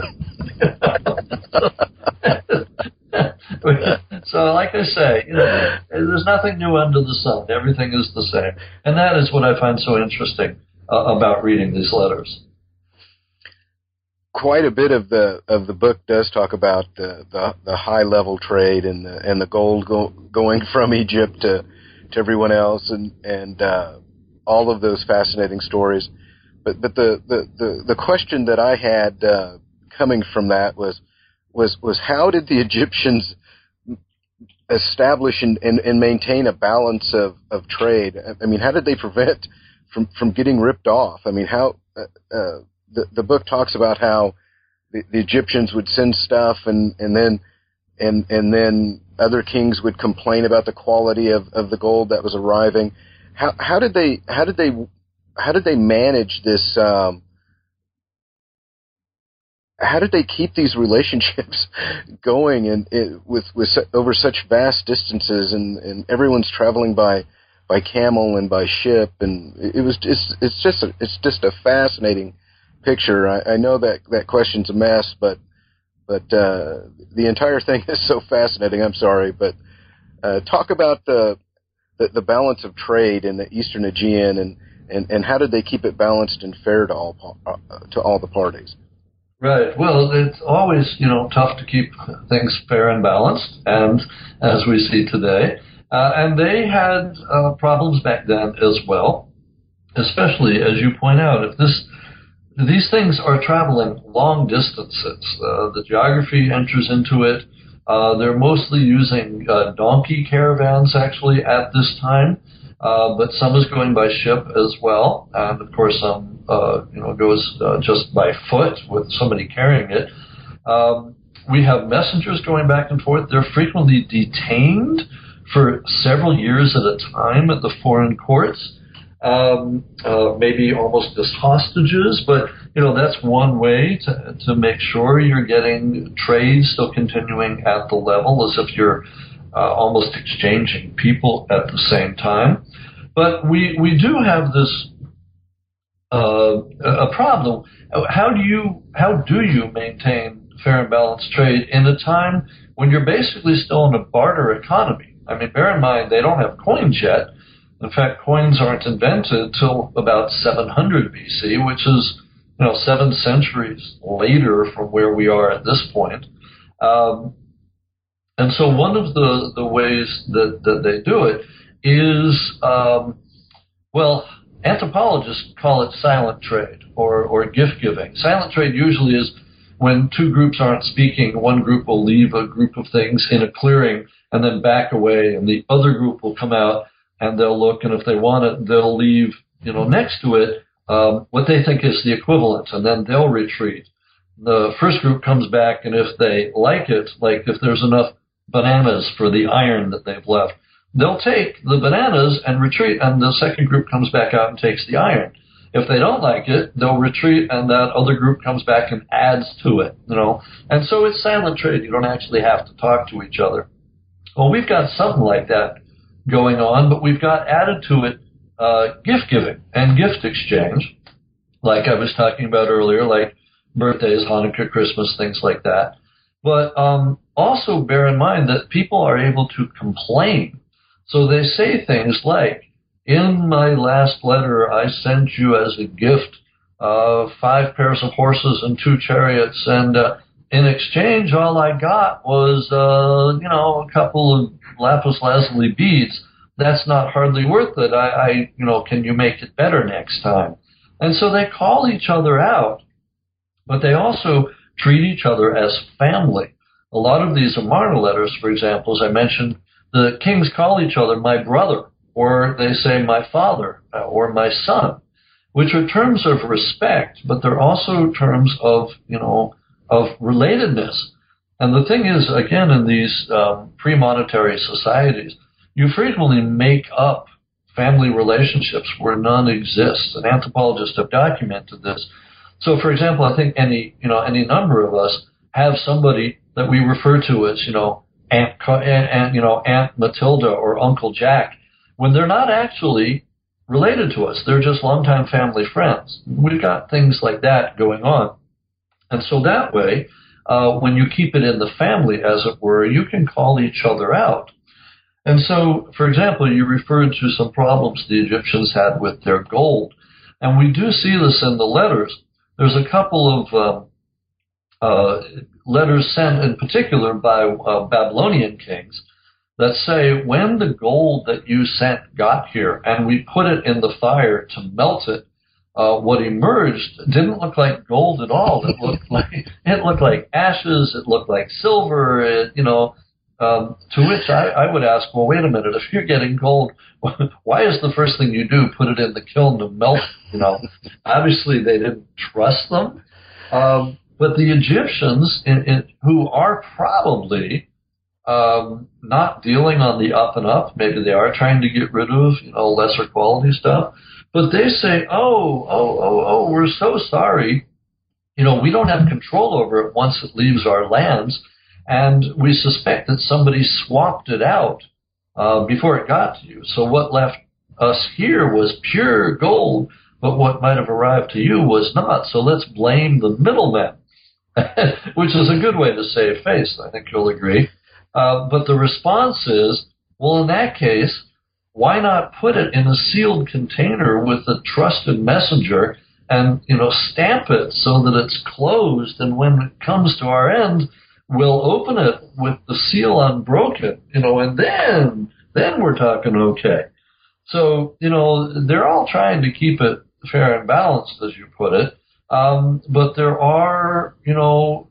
so like I say, you know, there's nothing new under the sun. Everything is the same, and that is what I find so interesting uh, about reading these letters. Quite a bit of the of the book does talk about the the, the high level trade and the and the gold go, going from Egypt to to everyone else, and and uh, all of those fascinating stories. But but the the the, the question that I had uh, coming from that was was was how did the [LAUGHS] Egyptians establish and, and, and maintain a balance of, of trade? I mean, how did they prevent from from getting ripped off? I mean, how uh, uh, the the book talks about how the, the Egyptians would send stuff and and then and and then other kings would complain about the quality of, of the gold that was arriving how how did they how did they how did they manage this? Um, how did they keep these relationships [LAUGHS] going and it, with with over such vast distances and, and everyone's traveling by by camel and by ship and it was just it's just a, it's just a fascinating picture. I, I know that that question's a mess, but but uh, the entire thing [LAUGHS] is so fascinating. I'm sorry, but uh, talk about the the, the balance of trade in the Eastern Aegean and, and, and how did they keep it balanced and fair to all uh, to all the parties? Right. Well, it's always you know tough to keep things fair and balanced, and as we see today, uh, and they had uh, problems back then as well, especially as you point out. If this these things are traveling long distances, uh, the geography enters into it. Uh, they're mostly using uh, donkey caravans actually at this time, uh, but some is going by ship as well, and of course some uh, you know goes uh, just by foot with somebody carrying it. Um, we have messengers going back and forth. They're frequently detained for several years at a time at the foreign courts um, uh, maybe almost as hostages, but you know that's one way to to make sure you're getting trade still continuing at the level as if you're uh, almost exchanging people at the same time. But we we do have this uh, a problem. How do you how do you maintain fair and balanced trade in a time when you're basically still in a barter economy? I mean, bear in mind they don't have coins yet in fact, coins aren't invented till about 700 BC, which is you know seven centuries later from where we are at this point. Um, and so one of the, the ways that, that they do it is, um, well, anthropologists call it silent trade or, or gift giving. Silent trade usually is when two groups aren't speaking, one group will leave a group of things in a clearing and then back away, and the other group will come out and they'll look, and if they want it, they'll leave, you know, next to it um, what they think is the equivalent, and then they'll retreat. The first group comes back, and if they like it, like if there's enough bananas for the iron that they've left, they'll take the bananas and retreat, and the second group comes back out and takes the iron. If they don't like it, they'll retreat, and that other group comes back and adds to it, you know. And so it's silent trade. You don't actually have to talk to each other. Well, we've got something like that going on, but we've got added to it uh, gift giving and gift exchange, like I was talking about earlier, like birthdays, Hanukkah, Christmas, things like that. But um, also bear in mind that people are able to complain. So they say things like, in my last letter, I sent you as a gift uh, five pairs of horses and two chariots, and uh, in exchange, all I got was, uh, you know, a couple of lapis lazuli beads that's not hardly worth it. I, I, you know, can you make it better next time? And so they call each other out, but they also treat each other as family. A lot of these Amarna letters, for example, as I mentioned, the kings call each other my brother, or they say my father, uh, or my son, which are terms of respect, but they're also terms of, you know, of relatedness. And the thing is, again, in these um, pre-monetary societies, you frequently make up family relationships where none exist. And anthropologists have documented this. So, for example, I think any you know any number of us have somebody that we refer to as you know Aunt, Aunt you know Aunt Matilda or Uncle Jack when they're not actually related to us. They're just longtime family friends. We've got things like that going on, and so that way, uh, when you keep it in the family, as it were, you can call each other out and so, for example, you referred to some problems the Egyptians had with their gold. And we do see this in the letters. There's a couple of um, uh, letters sent in particular by uh, Babylonian kings that say when the gold that you sent got here and we put it in the fire to melt it, uh, what emerged didn't look like gold at all. It looked [LAUGHS] like it looked like ashes. It looked like silver. It, you know, um, to which I, I would ask, well, wait a minute. If you're getting gold, [LAUGHS] why is the first thing you do put it in the kiln to melt? You know, obviously they didn't trust them. Um, but the Egyptians, in, in, who are probably um, not dealing on the up and up, maybe they are trying to get rid of you know lesser quality stuff, but they say, oh, oh, oh, oh, we're so sorry. You know, we don't have control over it once it leaves our lands and we suspect that somebody swapped it out uh, before it got to you. So what left us here was pure gold, but what might have arrived to you was not. So let's blame the middlemen, [LAUGHS] which is a good way to save face. I think you'll agree. Uh, but the response is, well, in that case, why not put it in a sealed container with a trusted messenger and you know stamp it so that it's closed, and when it comes to our end we'll open it with the seal unbroken, you know, and then then we're talking okay. So you know they're all trying to keep it fair and balanced, as you put it, um, but there are you know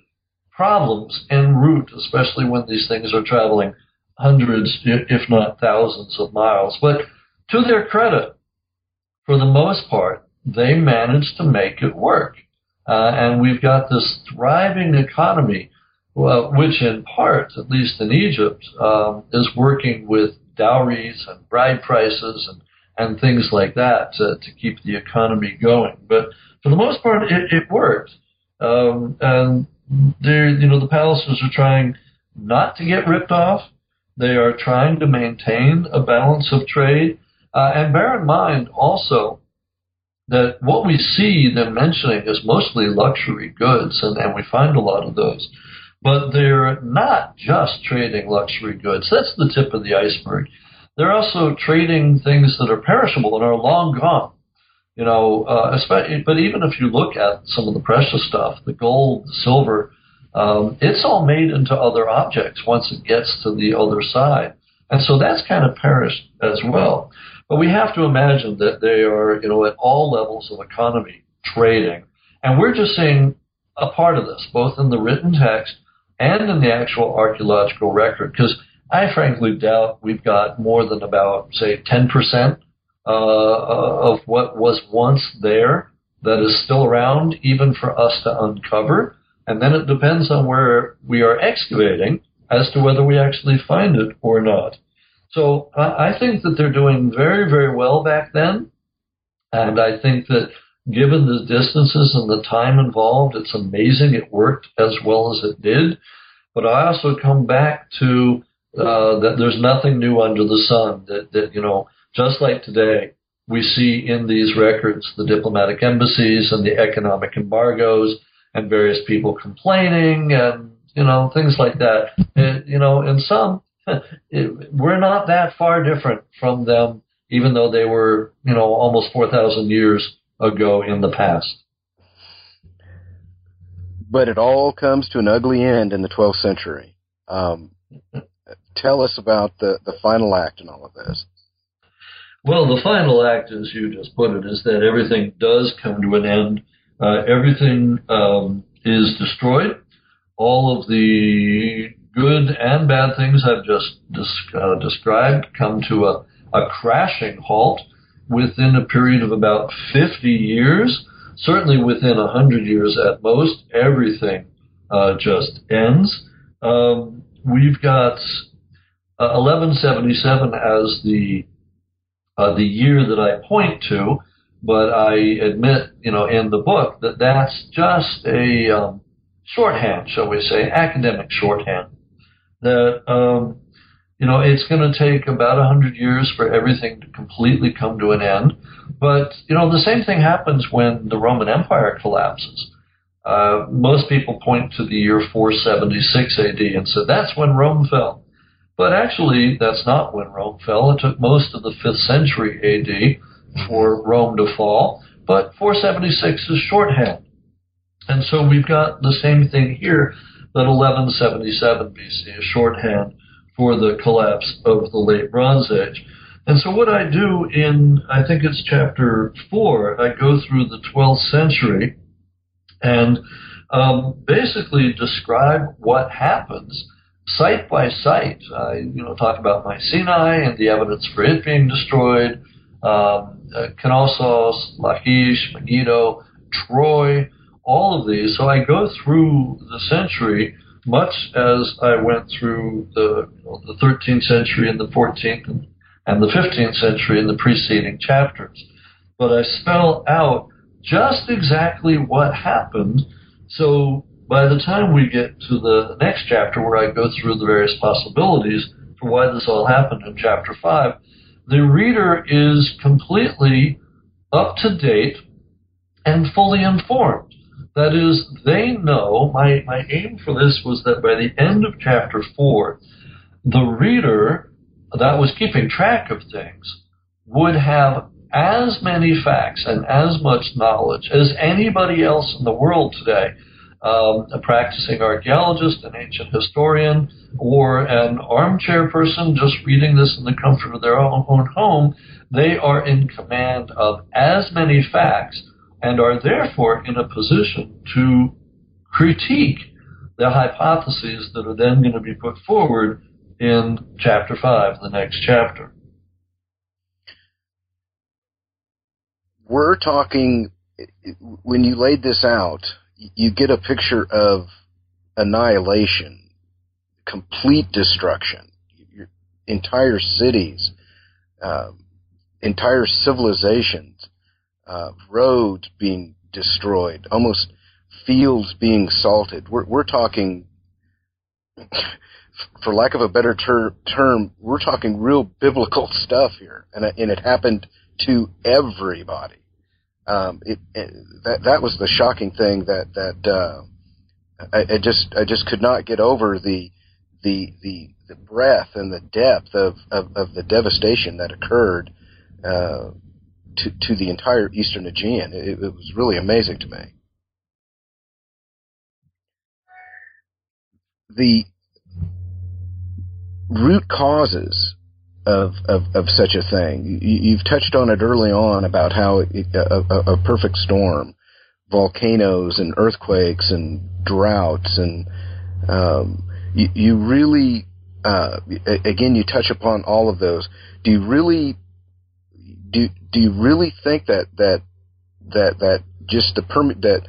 problems en route, especially when these things are traveling hundreds, if not thousands, of miles. But to their credit, for the most part, they managed to make it work. Uh, and we've got this thriving economy well, which in part, at least in Egypt, um, is working with dowries and bride prices and, and things like that to, to keep the economy going. But for the most part, it, it worked. Um, and you know, the palaces are trying not to get ripped off. They are trying to maintain a balance of trade. Uh, and bear in mind also that what we see them mentioning is mostly luxury goods, and, and we find a lot of those. But they're not just trading luxury goods. That's the tip of the iceberg. They're also trading things that are perishable and are long gone. You know, uh, especially, but even if you look at some of the precious stuff, the gold, the silver, um, it's all made into other objects once it gets to the other side. And so that's kind of perished as well. But we have to imagine that they are, you know, at all levels of economy trading. And we're just seeing a part of this, both in the written text and in the actual archaeological record. Because I frankly doubt we've got more than about, say, 10% uh, of what was once there that is still around, even for us to uncover. And then it depends on where we are excavating as to whether we actually find it or not. So I think that they're doing very, very well back then. And I think that given the distances and the time involved, it's amazing it worked as well as it did. But I also come back to uh, that there's nothing new under the sun. That, that, you know, just like today, we see in these records the diplomatic embassies and the economic embargoes and various people complaining and, you know, things like that. It, you know, in some, [LAUGHS] it, we're not that far different from them, even though they were, you know, almost 4,000 years ago in the past. But it all comes to an ugly end in the 12th century. Um, tell us about the, the final act in all of this. Well, the final act, as you just put it, is that everything does come to an end. Uh, everything um, is destroyed. All of the good and bad things I've just uh, described come to a, a crashing halt within a period of about 50 years. Certainly within 100 years at most, everything uh, just ends. Um, we've got 1177 uh, as the uh, the year that I point to, but I admit, you know, in the book that that's just a um, shorthand, shall we say, academic shorthand. That um, you know, it's going to take about a hundred years for everything to completely come to an end. But you know, the same thing happens when the Roman Empire collapses. Uh, most people point to the year 476 AD and say that's when Rome fell. But actually, that's not when Rome fell. It took most of the 5th century AD for Rome to fall, but 476 is shorthand. And so we've got the same thing here that 1177 BC is shorthand for the collapse of the late Bronze Age. And so what I do in, I think it's chapter 4, I go through the 12th century and um, basically describe what happens site by site. I, you know, talk about Mycenae and the evidence for it being destroyed. Um, uh, Knossos, Lachish, Megiddo, Troy, all of these. So I go through the century much as I went through the, you know, the 13th century and the 14th and, and the 15th century in the preceding chapters. But I spell out just exactly what happened. So by the time we get to the next chapter where I go through the various possibilities for why this all happened in chapter 5, the reader is completely up to date and fully informed. That is, they know, my, my aim for this was that by the end of chapter 4, the reader that was keeping track of things would have as many facts and as much knowledge as anybody else in the world today um, a practicing archaeologist, an ancient historian, or an armchair person just reading this in the comfort of their own, own home, they are in command of as many facts and are therefore in a position to critique the hypotheses that are then going to be put forward in chapter 5, the next chapter. We're talking, when you laid this out, you get a picture of annihilation, complete destruction, Your entire cities, uh, entire civilizations, uh, roads being destroyed, almost fields being salted. We're, we're talking, for lack of a better ter- term, we're talking real biblical [LAUGHS] stuff here, and, and it happened to everybody um, it, it, that that was the shocking thing that that uh, I, I just I just could not get over the the the the breadth and the depth of, of, of the devastation that occurred uh, to to the entire Eastern Aegean. It, it was really amazing to me. The root causes of, of, of such a thing. You, have touched on it early on about how it, a, a, a, perfect storm, volcanoes and earthquakes and droughts, and um, you, you, really uh, again, you touch upon all of those. Do you really do do you really think that that that that just the permit that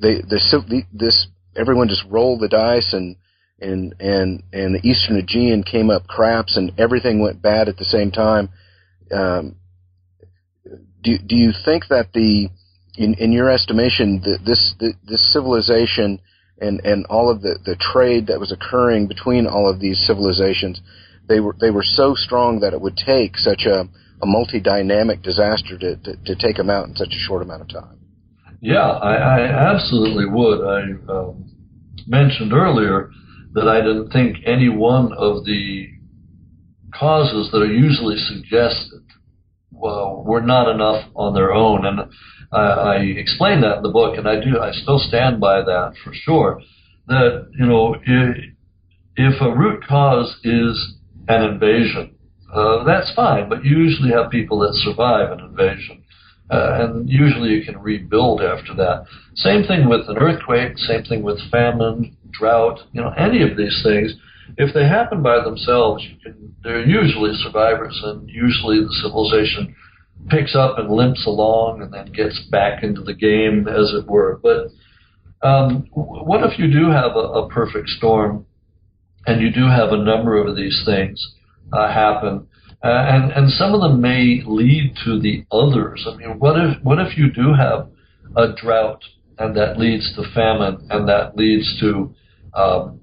they the this everyone just roll the dice and and and and the Eastern Aegean came up craps and everything went bad at the same time. Um, do do you think that the in in your estimation that this this civilization and and all of the the trade that was occurring between all of these civilizations they were they were so strong that it would take such a a multi-dynamic disaster to, to, to take them out in such a short amount of time. Yeah, I, I absolutely would. I um, mentioned earlier that I didn't think any one of the causes that are usually suggested well, were not enough on their own, and I, I explain that in the book, and I do. I still stand by that for sure. That you know, if, if a root cause is an invasion, uh, that's fine, but you usually have people that survive an invasion. Uh, and usually you can rebuild after that. Same thing with an earthquake, same thing with famine, drought, you know, any of these things. If they happen by themselves, you can, they're usually survivors, and usually the civilization picks up and limps along and then gets back into the game, as it were. But um, what if you do have a, a perfect storm and you do have a number of these things? uh, happen. Uh, and and some of them may lead to the others. I mean, what if what if you do have a drought and that leads to famine and that leads to um,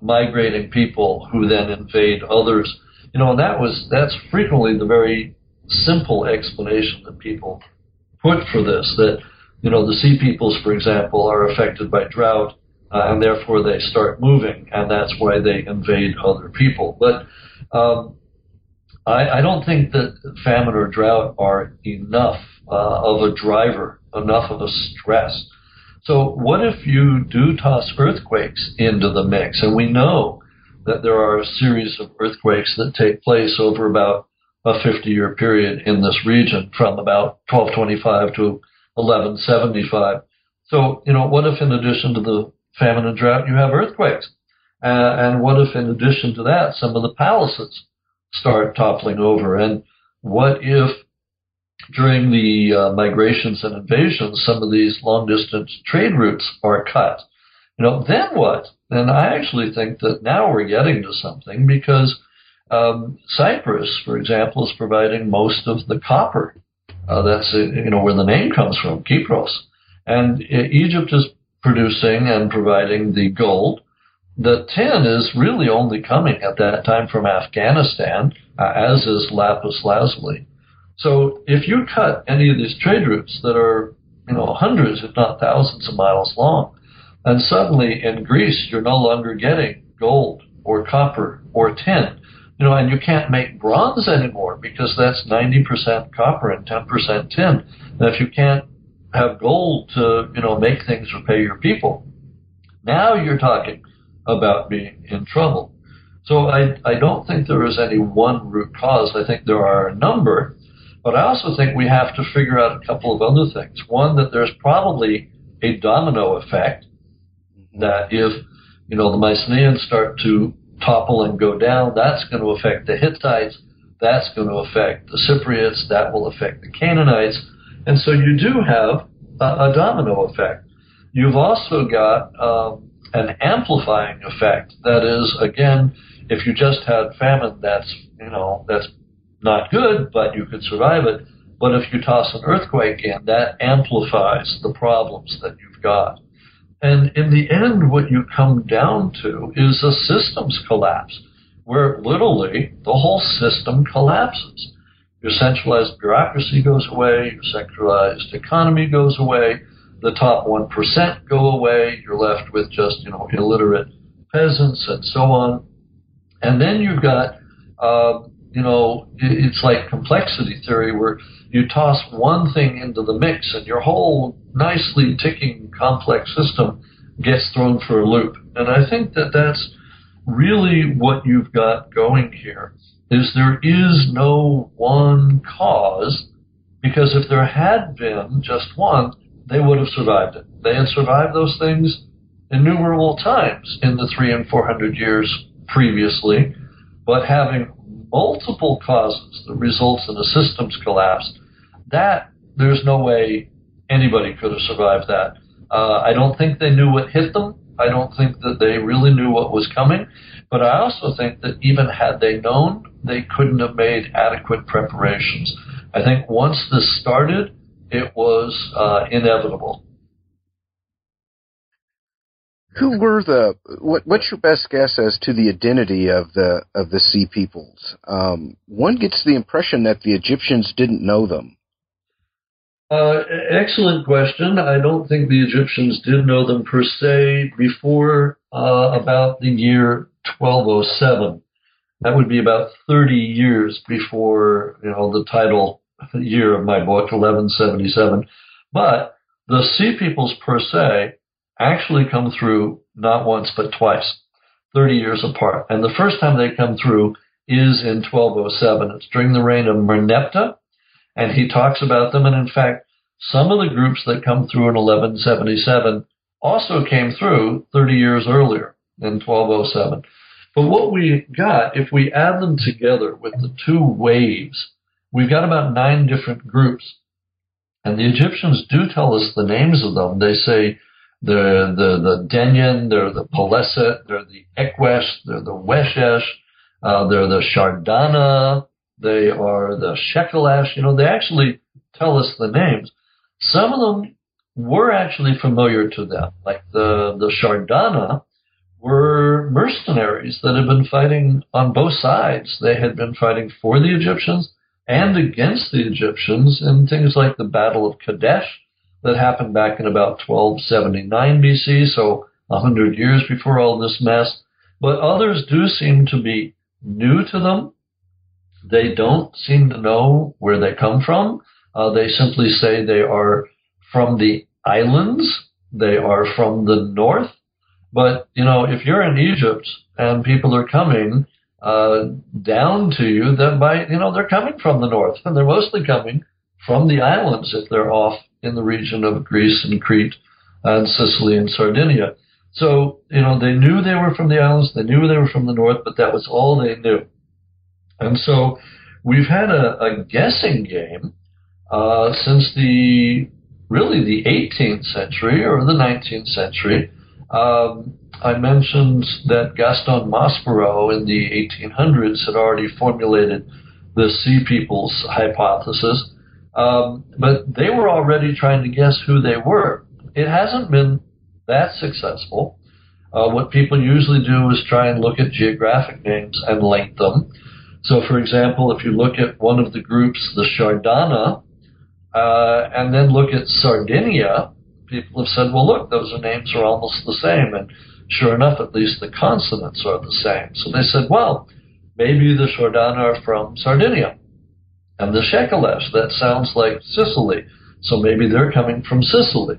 migrating people who then invade others? You know, and that was that's frequently the very simple explanation that people put for this. That you know, the sea peoples, for example, are affected by drought. Uh, and therefore they start moving, and that's why they invade other people. But um, I, I, don't think that famine or drought are enough uh, of a driver, enough of a stress. So, what if you do toss earthquakes into the mix? And we know that there are a series of earthquakes that take place over about a 50 year period in this region from about 1225 to 1175. So, you know, what if in addition to the famine and drought, you have earthquakes? Uh, and what if, in addition to that, some of the palaces start toppling over? And what if during the uh, migrations and invasions, some of these long distance trade routes are cut? You know, then what? And I actually think that now we're getting to something because um, Cyprus, for example, is providing most of the copper. Uh, that's uh, you know where the name comes from, Kypros, and uh, Egypt is producing and providing the gold the tin is really only coming at that time from Afghanistan, uh, as is lapis lazuli. So if you cut any of these trade routes that are, you know, hundreds, if not thousands of miles long, and suddenly in Greece you're no longer getting gold or copper or tin, you know, and you can't make bronze anymore because that's 90% copper and 10% tin. And if you can't have gold to, you know, make things or pay your people, now you're talking about being in trouble. So I, I don't think there is any one root cause. I think there are a number, but I also think we have to figure out a couple of other things. One, that there's probably a domino effect that if, you know, the Mycenaeans start to topple and go down, that's going to affect the Hittites, that's going to affect the Cypriots, that will affect the Canaanites. And so you do have a, a domino effect. You've also got um, an amplifying effect. That is, again, if you just had famine, that's you know that's not good, but you could survive it. But if you toss an earthquake in, that amplifies the problems that you've got. And in the end, what you come down to is a systems collapse, where literally the whole system collapses. Your centralized bureaucracy goes away, your centralized economy goes away, the top 1% go away. You're left with just, you know, illiterate peasants and so on. And then you've got, uh, you know, it's like complexity theory where you toss one thing into the mix and your whole nicely ticking complex system gets thrown for a loop. And I think that that's really what you've got going here is there is no one cause because if there had been just one, they would have survived it. They had survived those things innumerable times in the three and four hundred years previously. But having multiple causes that results in a systems collapse, that there's no way anybody could have survived that. Uh, I don't think they knew what hit them. I don't think that they really knew what was coming. But I also think that even had they known, they couldn't have made adequate preparations. I think once this started, it was uh, inevitable. Who were the? What, what's your best guess as to the identity of the of the Sea Peoples? Um, one gets the impression that the Egyptians didn't know them. Uh, excellent question. I don't think the Egyptians did know them per se before uh, about the year 1207. That would be about 30 years before you know the title year of my book, 1177. But the Sea Peoples per se actually come through not once but twice, 30 years apart. And the first time they come through is in 1207. It's during the reign of Merneptah, and he talks about them. And in fact, some of the groups that come through in 1177 also came through 30 years earlier in 1207. But what we got, if we add them together with the two waves, we've got about nine different groups. And the Egyptians do tell us the names of them. They say they're the, the Denyen, they're the Peleset, they're the Ekwesh, they're the Weshesh, uh, they're the Shardana, they are the Shekelesh. You know, they actually tell us the names. Some of them were actually familiar to them, like the, the Shardana were mercenaries that had been fighting on both sides. They had been fighting for the Egyptians and against the Egyptians in things like the Battle of Kadesh that happened back in about 1279 BC, so 100 years before all this mess. But others do seem to be new to them. They don't seem to know where they come from. Uh, they simply say they are from the islands. They are from the north. But, you know, if you're in Egypt and people are coming uh, down to you, then by, you know, they're coming from the north and they're mostly coming from the islands if they're off in the region of Greece and Crete and Sicily and Sardinia. So, you know, they knew they were from the islands, they knew they were from the north, but that was all they knew. And so we've had a, a guessing game uh, since the really the 18th century or the 19th century. Um, I mentioned that Gaston Maspero in the 1800s had already formulated the Sea Peoples hypothesis. Um, but they were already trying to guess who they were. It hasn't been that successful. Uh, what people usually do is try and look at geographic names and link them. So, for example, if you look at one of the groups, the Shardana, uh, and then look at Sardinia, people have said, well, look, those names are almost the same. And sure enough, at least the consonants are the same. So they said, well, maybe the Shardana are from Sardinia. And the Shekelesh, that sounds like Sicily. So maybe they're coming from Sicily.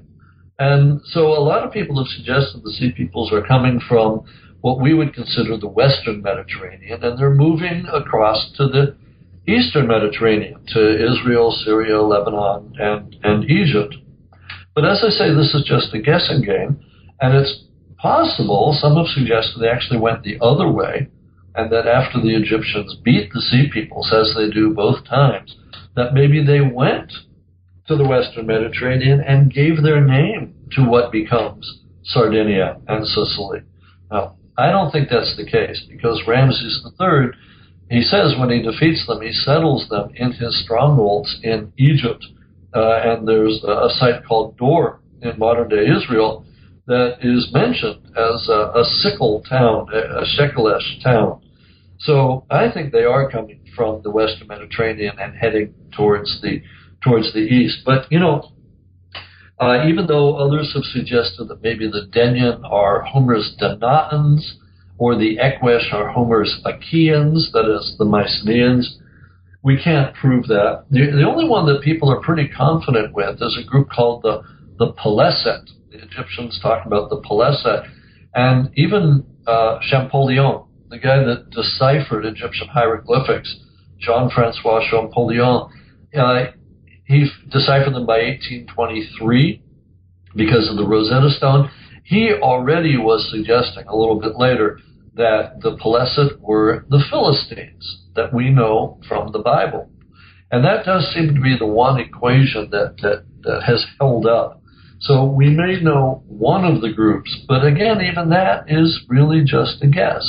And so a lot of people have suggested the Sea Peoples are coming from what we would consider the Western Mediterranean, and they're moving across to the Eastern Mediterranean, to Israel, Syria, Lebanon, and, and Egypt. But as I say, this is just a guessing game, and it's possible, some have suggested they actually went the other way, and that after the Egyptians beat the Sea Peoples, as they do both times, that maybe they went to the Western Mediterranean and gave their name to what becomes Sardinia and Sicily. Now, I don't think that's the case because Ramses III, he says when he defeats them, he settles them in his strongholds in Egypt. Uh, and there's a site called Dor in modern day Israel that is mentioned as a, a Sikil town, a Shekelesh town. So I think they are coming from the Western Mediterranean and heading towards the towards the east. But you know, uh, even though others have suggested that maybe the Denyen are Homer's Danaans or the Ekwesh are Homer's Achaeans, that is, the Mycenaeans, we can't prove that. The, the only one that people are pretty confident with is a group called the the Peleset. The Egyptians talk about the Peleset, and even uh, Champollion, the guy that deciphered Egyptian hieroglyphics, Jean Francois Champollion, uh, he deciphered them by 1823 because of the Rosetta Stone. He already was suggesting a little bit later that the Peleset were the Philistines that we know from the Bible. And that does seem to be the one equation that, that, that has held up. So we may know one of the groups, but again, even that is really just a guess.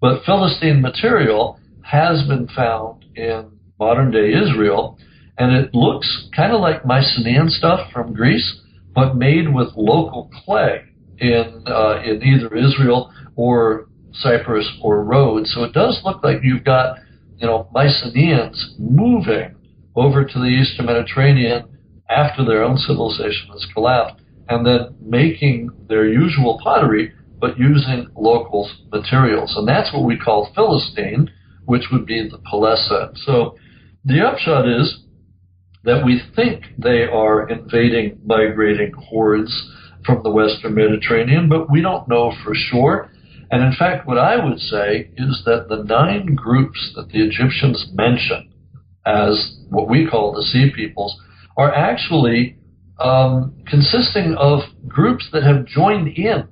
But Philistine material has been found in modern day Israel, and it looks kind of like Mycenaean stuff from Greece, but made with local clay in uh, in either Israel or Cyprus or Rhodes. So it does look like you've got you know Mycenaeans moving over to the Eastern Mediterranean after their own civilization has collapsed, and then making their usual pottery, but using local materials. And that's what we call Philistine, which would be the Peleset. So the upshot is that we think they are invading, migrating hordes from the Western Mediterranean, but we don't know for sure. And in fact, what I would say is that the nine groups that the Egyptians mention as what we call the Sea Peoples are actually um, consisting of groups that have joined in.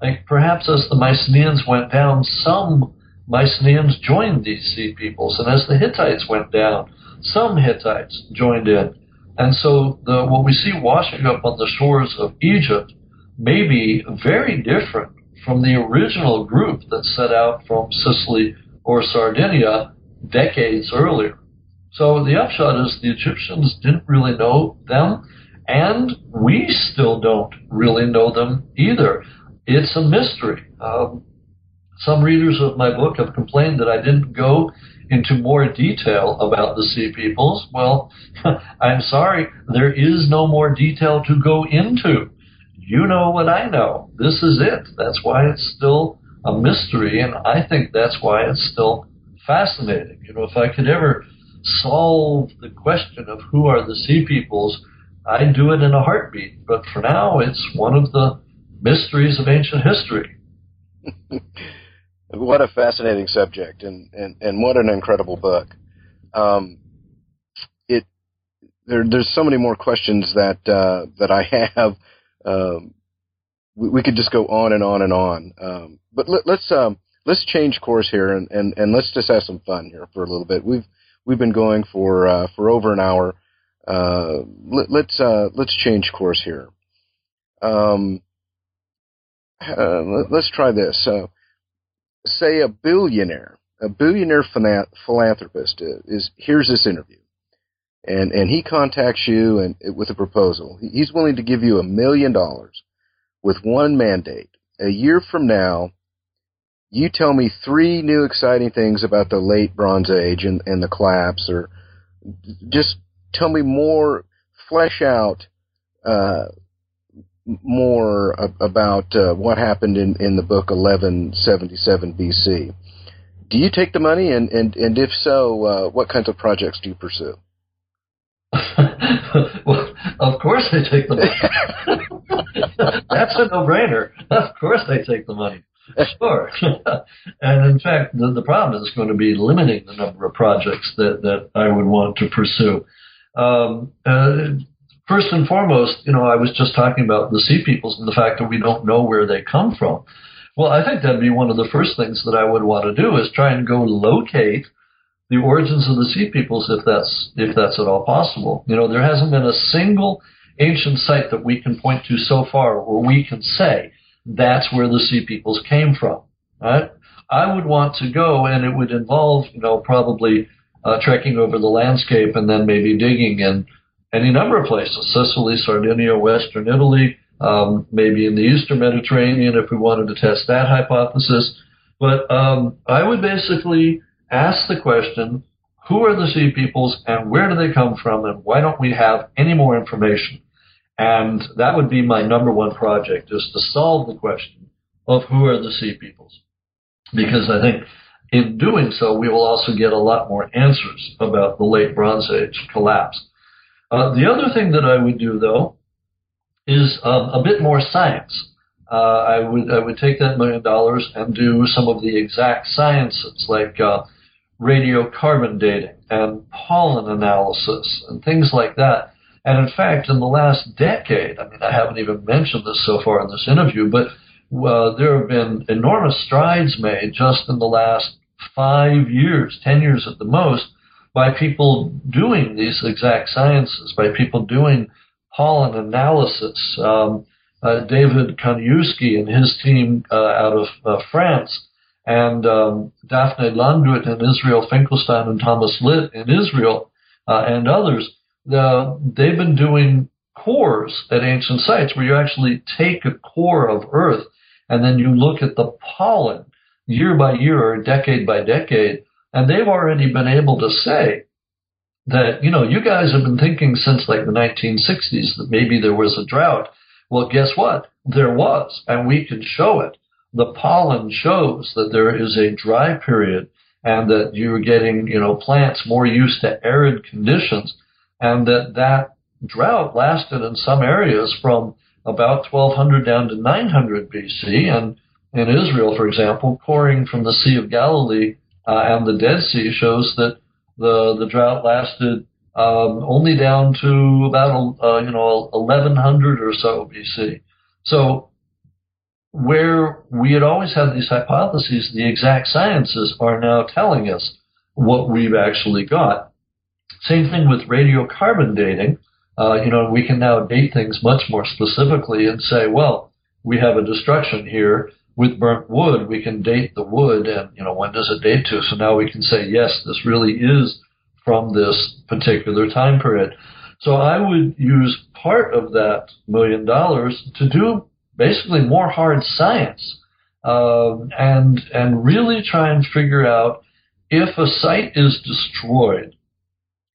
Like perhaps as the Mycenaeans went down, some Mycenaeans joined these Sea Peoples, and as the Hittites went down, some Hittites joined in. And so the, what we see washing up on the shores of Egypt may be very different from the original group that set out from Sicily or Sardinia decades earlier. So the upshot is the Egyptians didn't really know them, and we still don't really know them either. It's a mystery. Um, some readers of my book have complained that I didn't go into more detail about the Sea Peoples. Well, [LAUGHS] I'm sorry, there is no more detail to go into. You know what I know. This is it. That's why it's still a mystery, and I think that's why it's still fascinating. You know, if I could ever solve the question of who are the sea peoples, I'd do it in a heartbeat. But for now, it's one of the mysteries of ancient history. [LAUGHS] what a fascinating subject, and, and, and what an incredible book. Um, it there, there's so many more questions that uh, that I [LAUGHS] have. Um, we, we, could just go on and on and on. Um, but let, us um, let's change course here and, and, and let's just have some fun here for a little bit. We've we've been going for uh, for over an hour. Uh, let, us let's, uh, let's change course here. Um, uh, let, us try this. Uh, say a billionaire, a billionaire philanthropist is here's this interview, and and he contacts you and with a proposal. He's willing to give you a million dollars with one mandate. A year from now, you tell me three new exciting things about the late Bronze Age and, and the collapse, or just tell me more, flesh out uh, more about uh, what happened in, in the book 1177 BC. Do you take the money, and, and, and if so, uh, what kinds of projects do you pursue? [LAUGHS] well, of course they take the money. [LAUGHS] That's a no-brainer. Of course they take the money. Sure. [LAUGHS] and in fact, the, the problem is going to be limiting the number of projects that, that I would want to pursue. Um, uh, first and foremost, you know, I was just talking about the sea peoples and the fact that we don't know where they come from. Well, I think that'd be one of the first things that I would want to do is try and go locate the origins of the sea peoples if that's if that's at all possible. You know, there hasn't been a single ancient site that we can point to so far where we can say that's where the sea peoples came from. Right? I would want to go, and it would involve, you know, probably uh, trekking over the landscape and then maybe digging in any number of places: Sicily, Sardinia, Western Italy, um, maybe in the Eastern Mediterranean if we wanted to test that hypothesis. But um, I would basically ask the question: Who are the sea peoples, and where do they come from, and why don't we have any more information? And that would be my number one project, is to solve the question of who are the sea peoples. Because I think in doing so, we will also get a lot more answers about the late Bronze Age collapse. Uh, the other thing that I would do, though, is um, a bit more science. Uh, I would I would take that million dollars and do some of the exact sciences like uh, radiocarbon dating and pollen analysis and things like that and in fact, in the last decade, I mean, I haven't even mentioned this so far in this interview, but uh, there have been enormous strides made just in the last five years, ten years at the most, by people doing these exact sciences, by people doing pollen analysis. Um, uh, David Kaniewski and his team uh, out of uh, France, and um, Dafna Langgut in Israel, Finkelstein and Thomas Litt in Israel, uh, and others, they've been doing cores at ancient sites where you actually take a core of Earth and then you look at the pollen year by year or decade by decade, and they've already been able to say that, you know, you guys have been thinking since like the 1960s that maybe there was a drought. Well, guess what? There was, and we can show it. The pollen shows that there is a dry period and that you're getting, you know, plants more used to arid conditions and that that drought lasted in some areas from about 1200 down to 900 BC. And in Israel, for example, coring from the Sea of Galilee uh, and the Dead Sea shows that the the drought lasted um, only down to about uh, you know 1100 or so BC. So where we had always had these hypotheses, the exact sciences are now telling us what we've actually got. Same thing with radiocarbon dating. Uh, you know, we can now date things much more specifically and say, well, we have a destruction here with burnt wood. We can date the wood, and you know, when does it date to? So now we can say, yes, this really is from this particular time period. So I would use part of that million dollars to do basically more hard science, um, and and really try and figure out if a site is destroyed,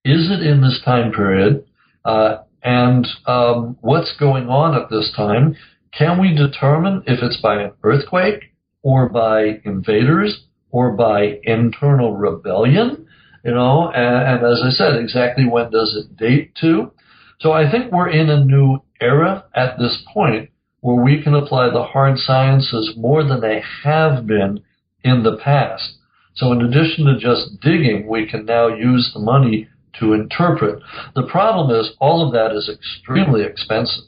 is it in this time period? Uh, and um, what's going on at this time? Can we determine if it's by an earthquake or by invaders or by internal rebellion? You know, and, and as I said, exactly when does it date to? So I think we're in a new era at this point where we can apply the hard sciences more than they have been in the past. So in addition to just digging, we can now use the money to interpret. The problem is all of that is extremely expensive.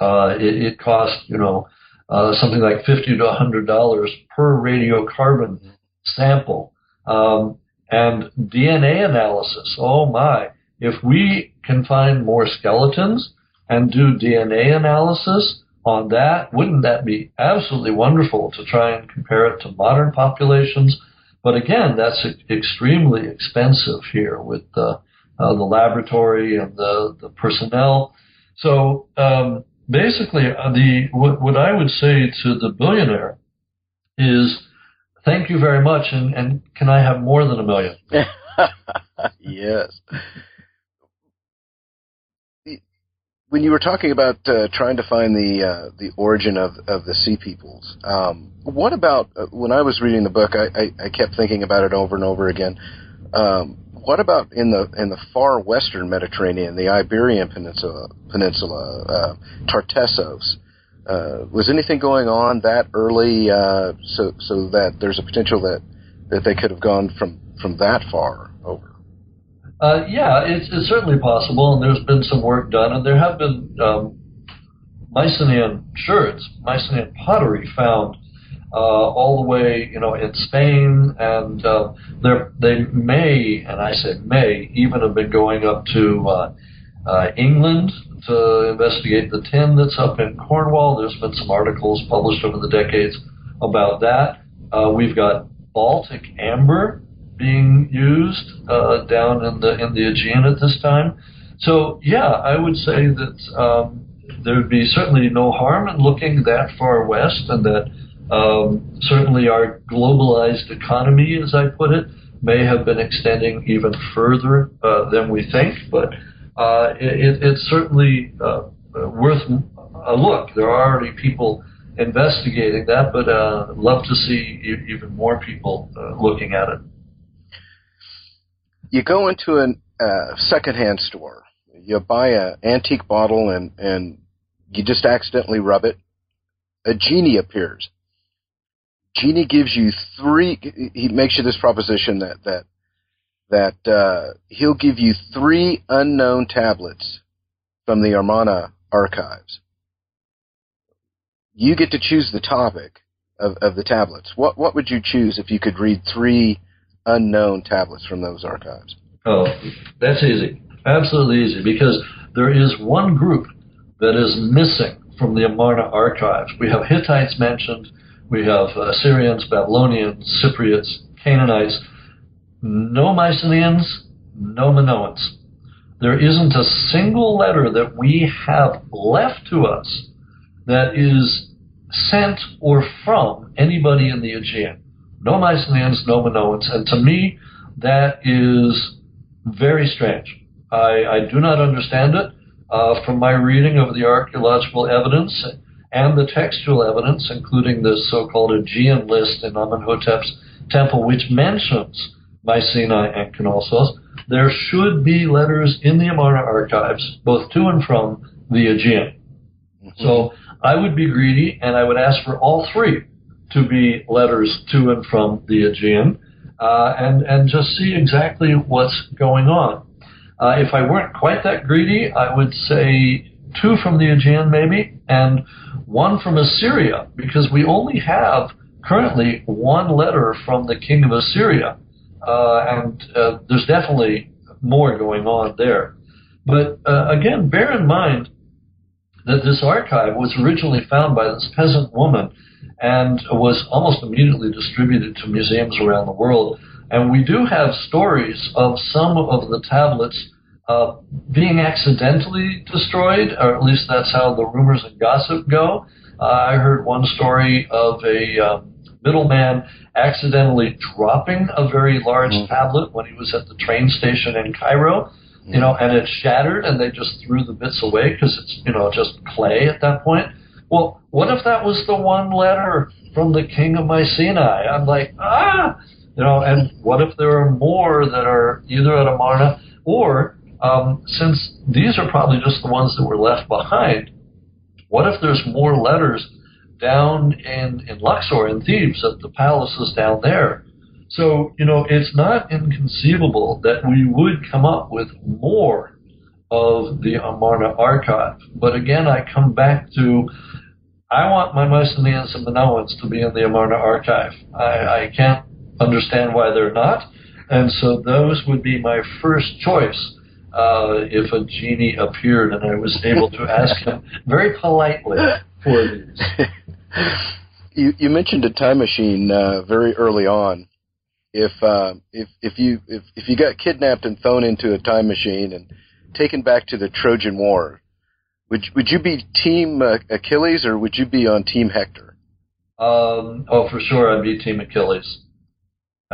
Uh, it, it, costs, you know, uh, something like fifty to hundred dollars per radiocarbon sample. Um, and DNA analysis. Oh my! If we can find more skeletons and do DNA analysis on that, wouldn't that be absolutely wonderful to try and compare it to modern populations? But again, that's extremely expensive here with the, uh, the laboratory and the, the personnel. So um, basically, uh, the what, what, I would say to the billionaire is, thank you very much, and, and can I have more than a million? [LAUGHS] yes when you were talking about uh, trying to find the uh, the origin of of the sea peoples, um, what about uh, when I was reading the book? I, I, I, kept thinking about it over and over again. Um, what about in the in the far western Mediterranean, the Iberian Peninsula, Peninsula, uh, Tartessos? Uh, was anything going on that early, uh, so so that there's a potential that that they could have gone from from that far over? Uh, yeah, it's, it's certainly possible, and there's been some work done, and there have been um, Mycenaean sherds, Mycenaean pottery found uh, all the way, you know, in Spain, and uh, they may, and I say may, even have been going up to uh, uh, England to investigate the tin that's up in Cornwall. There's been some articles published over the decades about that. Uh, we've got Baltic amber being used uh, down in the in the Aegean at this time. So yeah, I would say that um, there would be certainly no harm in looking that far west, and that um, certainly our globalized economy, as I put it, may have been extending even further uh, than we think. But uh, it, it's certainly uh, worth a look. There are already people investigating that, but uh, love to see even more people uh, looking at it you go into a uh, secondhand store, you buy an antique bottle, and and you just accidentally rub it. A genie appears. Genie gives you three. He makes you this proposition that that that uh, he'll give you three unknown tablets from the Amarna archives. you get to choose the topic of, of the tablets. What what would you choose if you could read three unknown tablets from those archives? Oh, that's easy. Absolutely easy because there is one group that is missing from the Amarna archives. We have Hittites mentioned, we have Assyrians, Babylonians, Cypriots, Canaanites, no Mycenaeans, no Minoans. There isn't a single letter that we have left to us that is sent or from anybody in the Aegean. No Mycenaeans, no Minoans. And to me, that is very strange. I, I do not understand it. Uh, from my reading of the archaeological evidence and the textual evidence, including the so-called Aegean list in Amenhotep's temple, which mentions Mycenae and Knossos, there should be letters in the Amarna archives, both to and from the Aegean. Mm-hmm. So I would be greedy and I would ask for all three to be letters to and from the Aegean uh, and, and just see exactly what's going on. Uh, if I weren't quite that greedy, I would say two from the Aegean maybe and one from Assyria because we only have currently one letter from the king of Assyria. Uh, and uh, there's definitely more going on there. But uh, again, bear in mind that this archive was originally found by this peasant woman and was almost immediately distributed to museums around the world. And we do have stories of some of the tablets uh, being accidentally destroyed, or at least that's how the rumors and gossip go. Uh, I heard one story of a um, middleman accidentally dropping a very large mm-hmm. tablet when he was at the train station in Cairo you know, and it shattered and they just threw the bits away because it's, you know, just clay at that point. Well, what if that was the one letter from the king of Mycenae? I'm like, ah, you know, and what if there are more that are either at Amarna or, um, since these are probably just the ones that were left behind, what if there's more letters down in, in Luxor in Thebes at the palaces down there? So, you know, it's not inconceivable that we would come up with more of the Amarna archive. But again, I come back to I want my Mycenaeans and Minoans to be in the Amarna archive. I, I can't understand why they're not. And so those would be my first choice uh, if a genie appeared and I was able to ask him very politely for these. [LAUGHS] You, you mentioned a time machine uh, very early on if uh, if if you if if you got kidnapped and thrown into a time machine and taken back to the Trojan War, would would you be Team uh, Achilles or would you be on Team Hector? Um, oh, for sure, I'd be Team Achilles.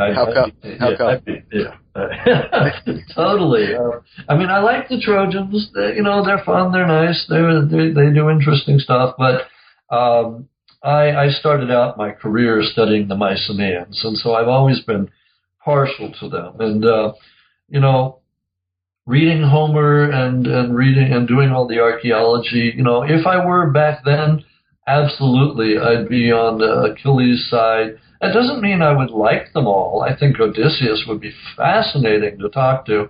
I'd, how come? Be, how yeah, come? Be, [LAUGHS] yeah. totally. Uh, I mean, I like the Trojans. They, you know, they're fun. They're nice. They they they do interesting stuff. But um, I, I started out my career studying the Mycenaeans, and so I've always been partial to them. And uh, you know, reading Homer and and reading and doing all the archaeology, you know, if I were back then, absolutely, I'd be on the Achilles' side. That doesn't mean I would like them all. I think Odysseus would be fascinating to talk to.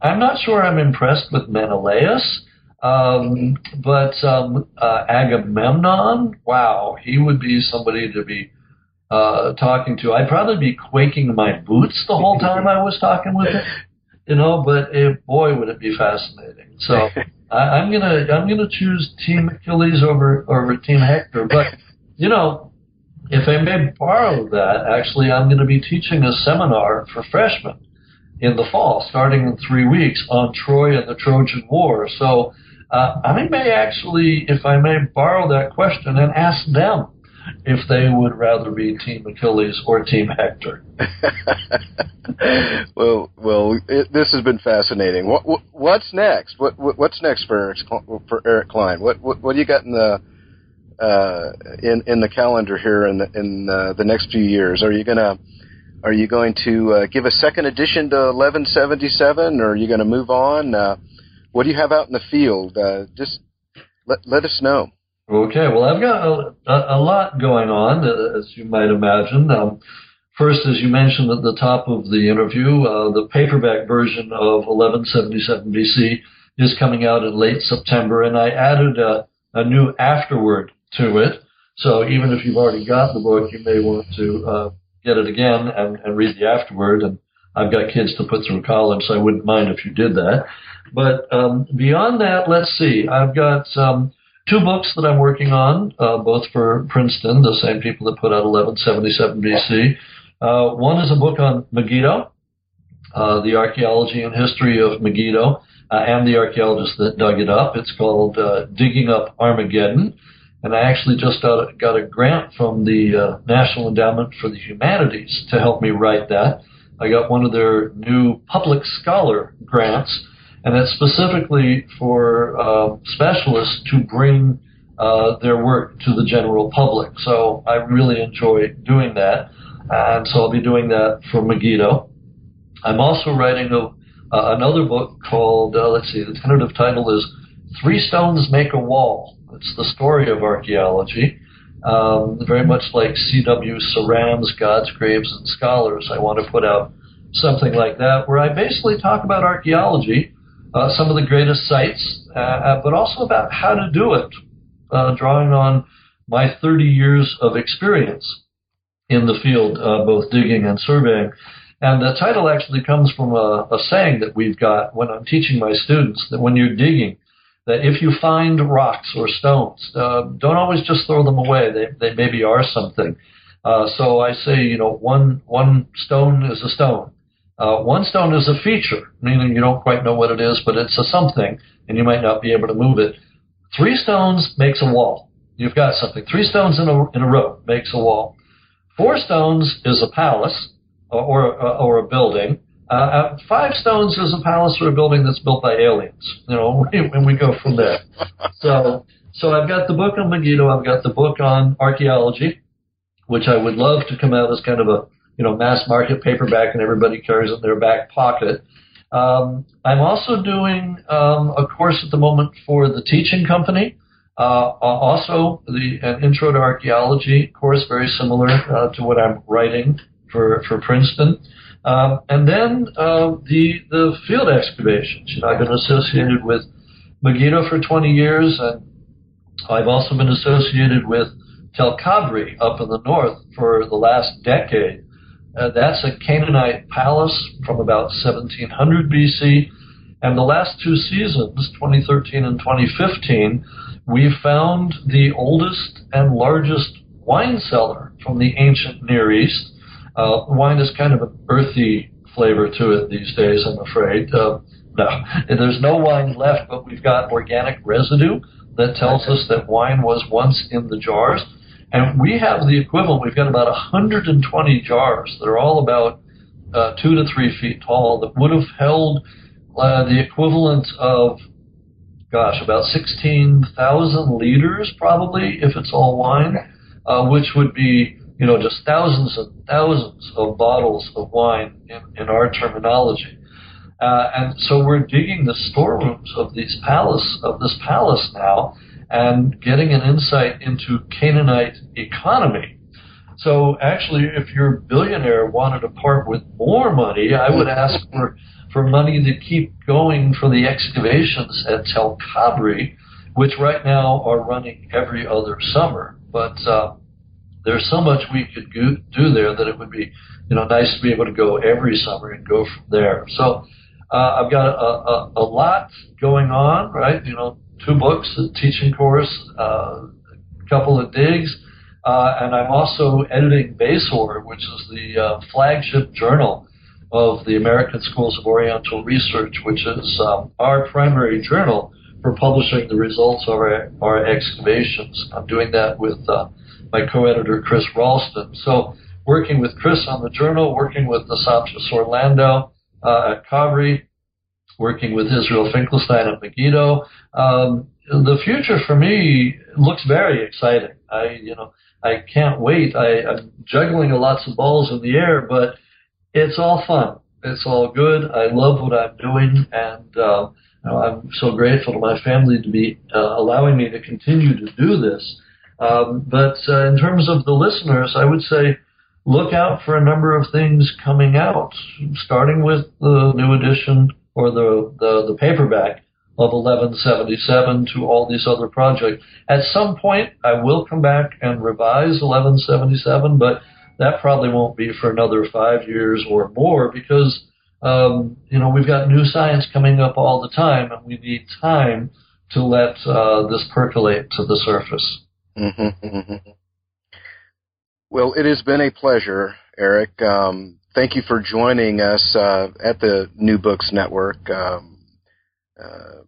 I'm not sure I'm impressed with Menelaus. Um, but um, uh, Agamemnon, wow, he would be somebody to be uh, talking to. I'd probably be quaking my boots the whole time I was talking with him, you know. But eh, boy, would it be fascinating. So I, I'm gonna I'm gonna choose Team Achilles over over Team Hector. But you know, if I may borrow that, actually, I'm going to be teaching a seminar for freshmen in the fall, starting in three weeks, on Troy and the Trojan War. So uh, I may actually, if I may borrow that question and ask them if they would rather be Team Achilles or Team Hector. [LAUGHS] well, well, it, this has been fascinating. What, what what's next? What, what, what's next for Eric, for Eric Cline? What, what what do you got in the uh, in in the calendar here in the, in uh, the next few years? Are you gonna are you going to uh, give a second edition to 1177, or are you going to move on? Uh, what do you have out in the field? Uh, just let let us know. Okay, well, I've got a, a, lot going on, uh, as you might imagine. Um, first, as you mentioned at the top of the interview, uh, the paperback version of 1177 BC is coming out in late September, and I added a, a new afterword to it. So even if you've already got the book, you may want to uh, get it again and, and read the afterword. And I've got kids to put through college, so I wouldn't mind if you did that. But um, beyond that, let's see. I've got um, two books that I'm working on, uh, both for Princeton, the same people that put out 1177 BC. Uh, one is a book on Megiddo, uh, the archaeology and history of Megiddo. Uh, and the archaeologists that dug it up. It's called uh, Digging Up Armageddon. And I actually just got a, got a grant from the uh, National Endowment for the Humanities to help me write that. I got one of their new public scholar grants, and that's specifically for uh, specialists to bring uh, their work to the general public. So I really enjoy doing that, and so I'll be doing that for Megiddo. I'm also writing a uh, another book called, uh, let's see, the tentative title is Three Stones Make a Wall. It's the story of archaeology. Um, very much like C.W. Ceram's Gods, Graves, and Scholars. I want to put out something like that where I basically talk about archaeology, uh, some of the greatest sites, uh, uh, but also about how to do it, uh, drawing on my 30 years of experience in the field, both digging and surveying. And the title actually comes from a, a saying that we've got when I'm teaching my students that when you're digging, that if you find rocks or stones, uh, don't always just throw them away. They, they maybe are something. Uh, so I say, you know, one, one stone is a stone. Uh, one stone is a feature, meaning you don't quite know what it is, but it's a something, and you might not be able to move it. Three stones makes a wall. You've got something. Three stones in a, in a row makes a wall. Four stones is a palace or, uh, or a building. Uh, uh, five stones is a palace or a building that's built by aliens. You know, [LAUGHS] and we go from there. So, so I've got the book on Megiddo. I've got the book on archaeology, which I would love to come out as kind of a you know mass market paperback, and everybody carries it in their back pocket. Um, I'm also doing um, a course at the moment for the teaching company. Uh, also, the an intro to archaeology course, very similar uh, to what I'm writing for, for Princeton. Um, and then uh, the the field excavations. You know, I've been associated with Megiddo for 20 years, and I've also been associated with Tel Kabri up in the north for the last decade. Uh, that's a Canaanite palace from about 1700 BC. And the last two seasons, 2013 and 2015, we found the oldest and largest wine cellar from the ancient Near East. Uh, wine is kind of an earthy flavor to it these days, I'm afraid. Uh, no, [LAUGHS] there's no wine left, but we've got organic residue that tells us that wine was once in the jars. And we have the equivalent. We've got about 120 jars that are all about uh, two to three feet tall that would have held uh, the equivalent of, gosh, about 16,000 liters probably, if it's all wine, uh, which would be you know, just thousands and thousands of bottles of wine in, in our terminology. Uh, and so we're digging the storerooms of these palace of this palace now and getting an insight into Canaanite economy. So actually, if your billionaire wanted to part with more money, I would ask for, for money to keep going for the excavations at Tel Kabri, which right now are running every other summer. But uh, there's so much we could go, do there that it would be, you know, nice to be able to go every summer and go from there. So uh, I've got a, a, a lot going on, right? You know, two books, a teaching course, uh, a couple of digs, uh, and I'm also editing BASOR, which is the uh, flagship journal of the American Schools of Oriental Research, which is um, our primary journal for publishing the results of our, our excavations. I'm doing that with uh, my co-editor Chris Ralston. So working with Chris on the journal, working with Assaf Yasur-Landau uh, at Kabri, working with Israel Finkelstein at Megiddo. Um, the future for me looks very exciting. I, you know, I can't wait. I, I'm juggling lots of balls in the air, but it's all fun. It's all good. I love what I'm doing, and uh, you know, I'm so grateful to my family to be uh, allowing me to continue to do this. Um, but uh, in terms of the listeners, I would say look out for a number of things coming out, starting with the new edition or the, the, the paperback of 1177 to all these other projects. At some point, I will come back and revise 1177, but that probably won't be for another five years or more because, um, you know, we've got new science coming up all the time and we need time to let uh, this percolate to the surface. Mm-hmm, mm-hmm. Well, it has been a pleasure, Eric. Um, thank you for joining us uh, at the New Books Network. Um, uh,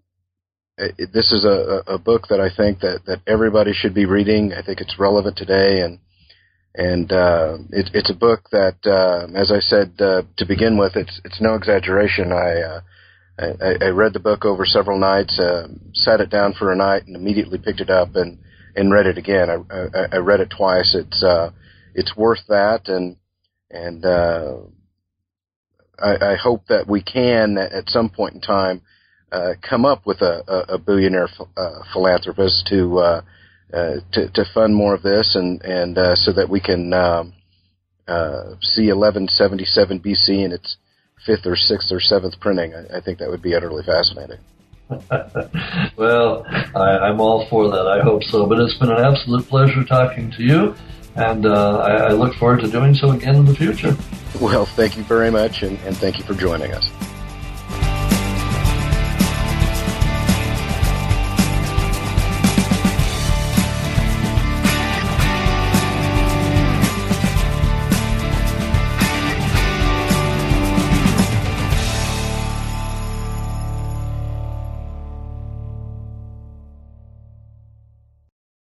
it, this is a, a, book that I think that, that everybody should be reading. I think it's relevant today, and and uh, it, it's a book that, uh, as I said uh, to begin with, it's it's no exaggeration. I, uh, I, I read the book over several nights, sat it down for a night, and immediately picked it up and and read it again. I, I, I read it twice. It's uh, it's worth that, and and uh, I, I hope that we can at some point in time uh, come up with a, a, billionaire uh, philanthropist to, uh, uh, to to fund more of this, and and uh, so that we can um, uh, see 1177 BC in its fifth or sixth or seventh printing. I, I think that would be utterly fascinating. [LAUGHS] well, I, I'm all for that. I hope so. But it's been an absolute pleasure talking to you, and uh, I, I look forward to doing so again in the future. Well, thank you very much, and, and thank you for joining us.